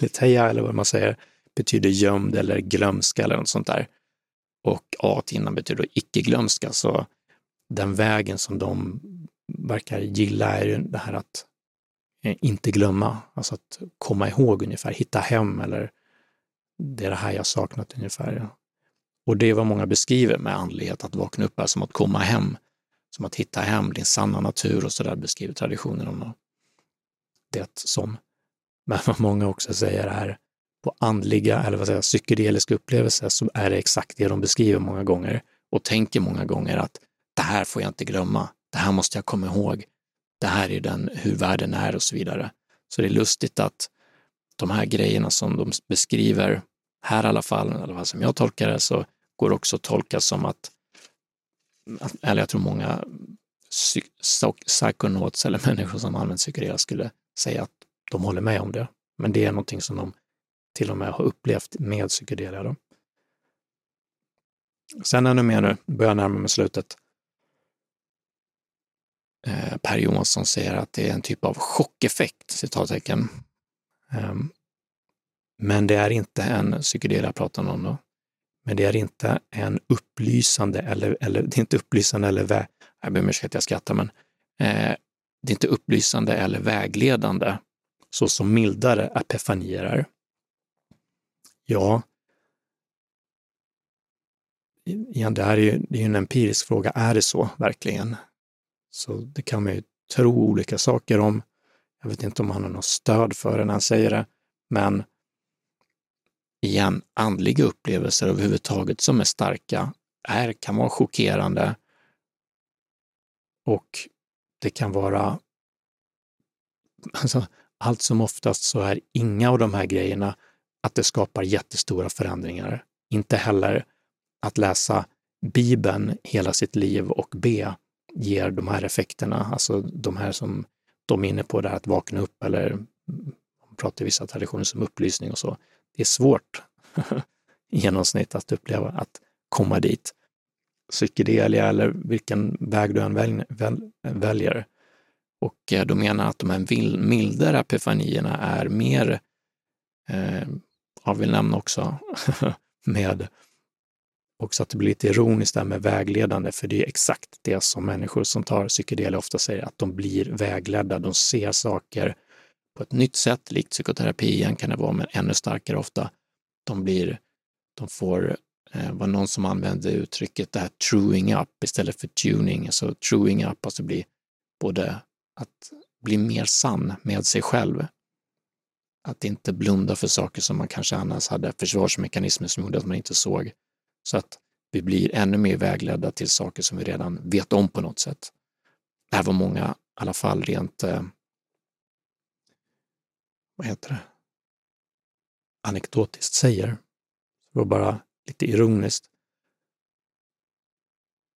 Liteia eller vad man säger, betyder gömd eller glömska eller något sånt där. Och at innan betyder icke-glömska, så den vägen som de verkar gilla är ju det här att eh, inte glömma, alltså att komma ihåg ungefär, hitta hem eller det är det här jag saknat ungefär. Och det är vad många beskriver med andlighet, att vakna upp är som att komma hem, som att hitta hem, din sanna natur och så där beskriver traditionen om det som. Men vad många också säger är på andliga, eller vad säger psykedeliska upplevelser så är det exakt det de beskriver många gånger och tänker många gånger att det här får jag inte glömma, det här måste jag komma ihåg, det här är den, hur världen är och så vidare. Så det är lustigt att de här grejerna som de beskriver här i alla fall, i alla fall som jag tolkar det, så går det också att tolka som att, eller jag tror många psykonauts eller (laughs) människor som använder psykedelia skulle säga att de håller med om det. Men det är någonting som de till och med har upplevt med psykedelia. Då. Sen ännu mer nu, börjar närma mig slutet. Eh, per Johansson säger att det är en typ av chockeffekt, citattecken. Ehm, men det är inte en psykedelia pratar om då. Men det är inte en upplysande eller, eller det är inte upplysande eller vä jag ber om ursäkt jag skrattar, men eh, det är inte upplysande eller vägledande så som mildare epifanier är. Ja, igen, det här är ju, det är en empirisk fråga. Är det så verkligen? Så det kan man ju tro olika saker om. Jag vet inte om han har något stöd för det när han säger det, men igen, andliga upplevelser överhuvudtaget som är starka är, kan vara chockerande och det kan vara alltså, allt som oftast så är inga av de här grejerna att det skapar jättestora förändringar. Inte heller att läsa Bibeln hela sitt liv och be ger de här effekterna, alltså de här som de är inne på, där att vakna upp eller man pratar i vissa traditioner som upplysning och så. Det är svårt (laughs) i genomsnitt att uppleva att komma dit. Psykedelia eller vilken väg du än väl, väl, väljer. Och de då menar att de här mildare epifanierna är mer, eh, jag vill nämna också, (laughs) med också att det blir lite ironiskt där med vägledande, för det är exakt det som människor som tar psykedelia ofta säger, att de blir vägledda, de ser saker på ett nytt sätt, likt psykoterapi igen kan det vara, men ännu starkare ofta. De blir, de får, eh, var någon som använde uttrycket det här truing up istället för tuning, alltså truing up, alltså bli både att bli mer sann med sig själv. Att inte blunda för saker som man kanske annars hade försvarsmekanismer som gjorde att man inte såg. Så att vi blir ännu mer vägledda till saker som vi redan vet om på något sätt. Det här var många, i alla fall rent, eh, vad heter det, anekdotiskt säger. Det var bara lite ironiskt.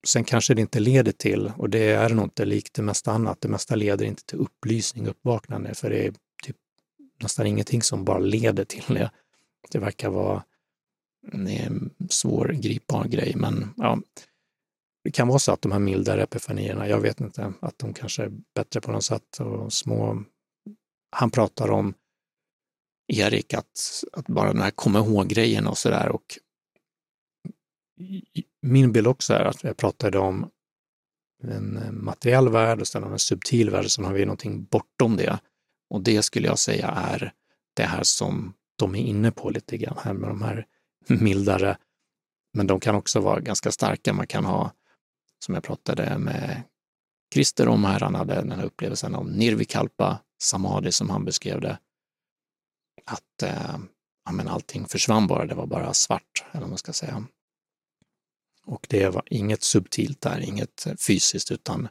Sen kanske det inte leder till, och det är nog inte likt det mesta annat, det mesta leder inte till upplysning, uppvaknande, för det är typ nästan ingenting som bara leder till det. Det verkar vara en eh, svårgripbar grej, men ja, det kan vara så att de här mildare epifanierna, jag vet inte, att de kanske är bättre på något sätt och små. Han pratar om Erik, att, att bara den här komma ihåg-grejen och så där och min bild också är att jag pratade om en eh, materiell värld och sen en subtil värld, så har vi någonting bortom det. Och det skulle jag säga är det här som de är inne på lite grann här med de här (laughs) mildare, men de kan också vara ganska starka. Man kan ha som jag pratade med Christer om här, han hade den här upplevelsen av nirvikalpa samadhi som han beskrev det. Att eh, ja, men allting försvann bara, det var bara svart, eller vad man ska säga. Och det var inget subtilt där, inget eh, fysiskt, utan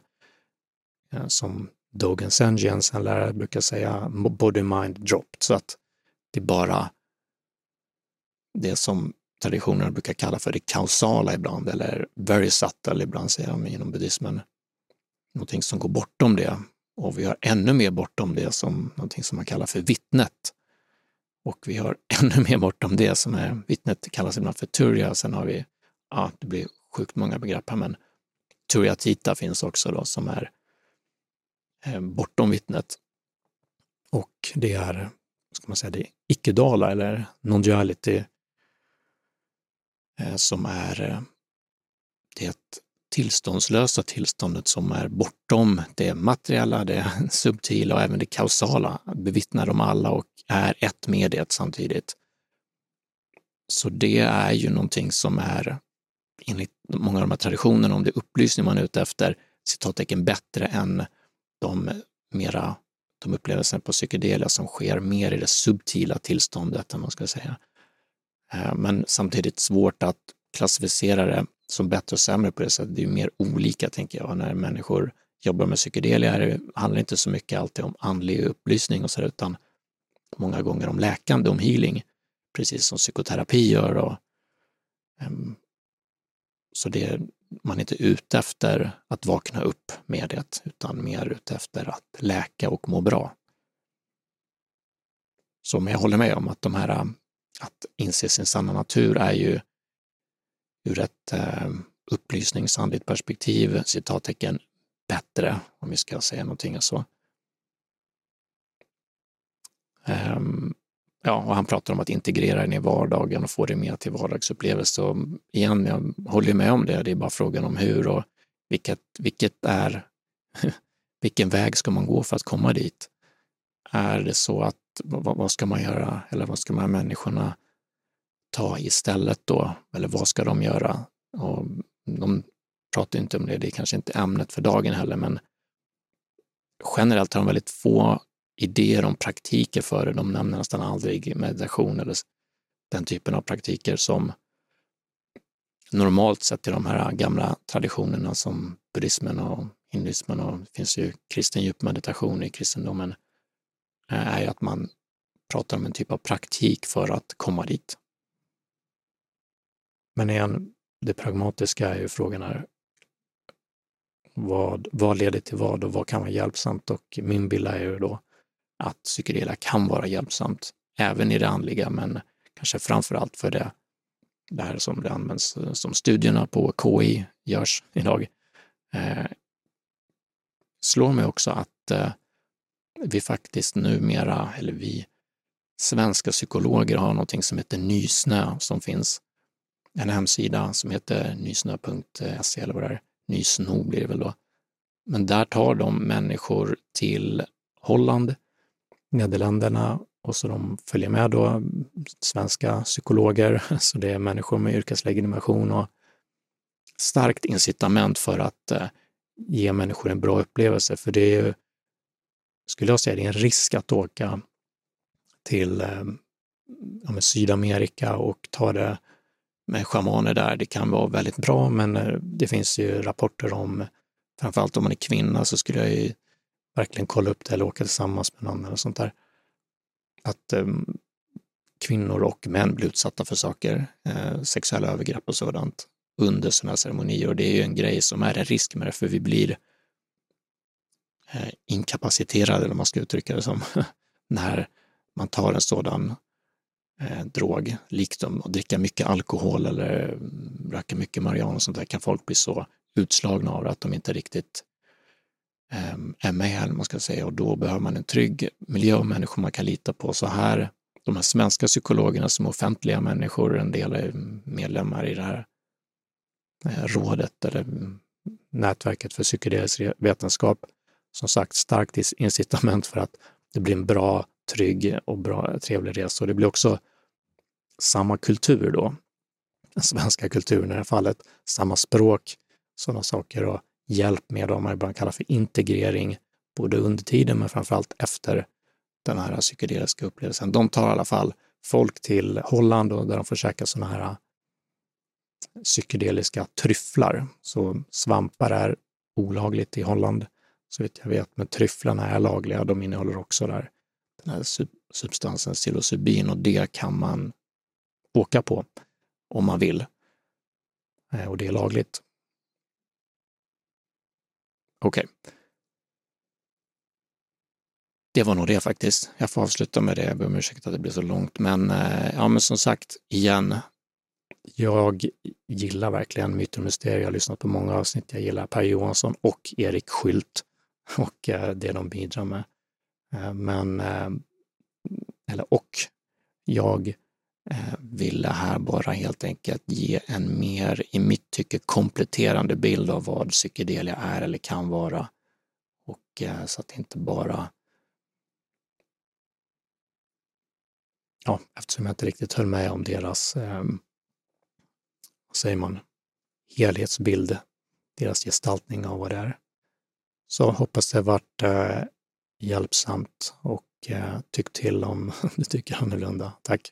eh, som Dogen Senjens, en lärare, brukar säga, body mind dropped, så att det är bara det som traditionerna brukar kalla för det kausala ibland, eller very subtle ibland säger de inom buddhismen. Någonting som går bortom det. Och vi har ännu mer bortom det som någonting som man kallar för vittnet. Och vi har (laughs) ännu mer bortom det som är vittnet kallas ibland för turja. Sen har vi, ja, det blir sjukt många begrepp här, men Turia tita finns också då som är eh, bortom vittnet. Och det är, ska man säga, det icke-dala eller non-duality Eh, som är eh, det tillståndslösa tillståndet som är bortom det materiella, det subtila och även det kausala, bevittnar de alla och är ett med det samtidigt. Så det är ju någonting som är, enligt många av de här traditionerna, om det är upplysning man är ute efter, citattecken bättre än de mera de upplevelser på psykedelia som sker mer i det subtila tillståndet, om man ska säga. Eh, men samtidigt svårt att klassificera det som bättre och sämre på det sättet. Det är mer olika, tänker jag. När människor jobbar med psykedelia det handlar inte så mycket alltid om andlig upplysning och så där, utan många gånger om läkande, om healing, precis som psykoterapi gör. Och, um, så det man är inte ute efter att vakna upp med det, utan mer ute efter att läka och må bra. Så men jag håller med om att de här att inse sin sanna natur är ju ur ett eh, upplysningsandligt perspektiv, citattecken, bättre, om vi ska säga någonting så. Um, ja, och han pratar om att integrera den i vardagen och få det mer till vardagsupplevelse. Och igen, jag håller med om det, det är bara frågan om hur och vilket, vilket är, (laughs) vilken väg ska man gå för att komma dit? Är det så att vad, vad, ska man göra eller vad ska de här människorna ta istället då? Eller vad ska de göra? Och de pratar inte om det, det är kanske inte ämnet för dagen heller, men generellt har de väldigt få idéer om praktiker för det. De nämner nästan aldrig meditation eller den typen av praktiker som normalt sett i de här gamla traditionerna som buddhismen och hinduismen och det finns ju kristen djupmeditation i kristendomen eh, är ju att man pratar om en typ av praktik för att komma dit. Men igen, det pragmatiska är ju frågan här, vad, vad leder till vad och vad kan vara hjälpsamt? Och min bild är ju då att psykedelia kan vara hjälpsamt, även i det andliga, men kanske framför allt för det, det här som det används, eh, som studierna på KI görs (laughs) idag. Eh, slår mig också att eh, vi faktiskt numera, eller vi svenska psykologer har någonting som heter Nysnö som finns. En hemsida som heter nysnö.se eller vad det är. Nysno blir det väl då. Men där tar de människor till Holland, Nederländerna och så de följer med då svenska psykologer, (laughs) så det är människor med yrkeslegitimation och starkt incitament för att eh, ge människor en bra upplevelse. För det är ju skulle jag säga, det är en risk att åka till eh, ja, Sydamerika och ta det med schamaner där. Det kan vara väldigt bra, men eh, det finns ju rapporter om, framförallt om man är kvinna, så skulle jag ju verkligen kolla upp det eller åka tillsammans med någon eller sånt där. Att eh, kvinnor och män blir utsatta för saker, eh, sexuella övergrepp och sådant under sådana här ceremonier och det är ju en grej som är en risk med det, för vi blir Eh, inkapaciterade, eller man ska uttrycka det som, (laughs) när man tar en sådan eh, drog, likt att dricka mycket alkohol eller mm, röka mycket marijuana och sånt där, kan folk bli så utslagna av det att de inte riktigt eh, är med, man ska säga, och då behöver man en trygg miljö och människor man kan lita på. Så här, de här svenska psykologerna som är offentliga människor, en del är medlemmar i det här eh, rådet eller mm, nätverket för psykedelisk vetenskap, som sagt starkt incitament för att det blir en bra, trygg och bra, trevlig resa. Och det blir också samma kultur då, den svenska kulturen i det här fallet, samma språk sådana saker och hjälp med vad man ibland kallar för integrering, både under tiden men framförallt efter den här psykedeliska upplevelsen. De tar i alla fall folk till Holland och där de får käka sådana här äh, psykedeliska tryfflar. Så svampar är olagligt i Holland, så vitt jag vet, men tryfflarna är lagliga. De innehåller också där den här substansen psilocybin och det kan man åka på om man vill. Eh, och det är lagligt. Okej. Okay. Det var nog det faktiskt. Jag får avsluta med det. Jag ber om ursäkt att det blev så långt. Men, eh, ja, men som sagt, igen, jag gillar verkligen Myter och mysterier. Jag har lyssnat på många avsnitt. Jag gillar Per Johansson och Erik Skylt och eh, det de bidrar med. Eh, men, eh, eller och, jag eh, ville här bara helt enkelt ge en mer, i mitt tycke, kompletterande bild av vad psykedelia är eller kan vara. Och så att inte bara ja, eftersom jag inte riktigt höll med om deras, vad säger man, helhetsbild, deras gestaltning av vad det är. Så hoppas det varit hjälpsamt och eh, till om (laughs) du tycker annorlunda. Tack!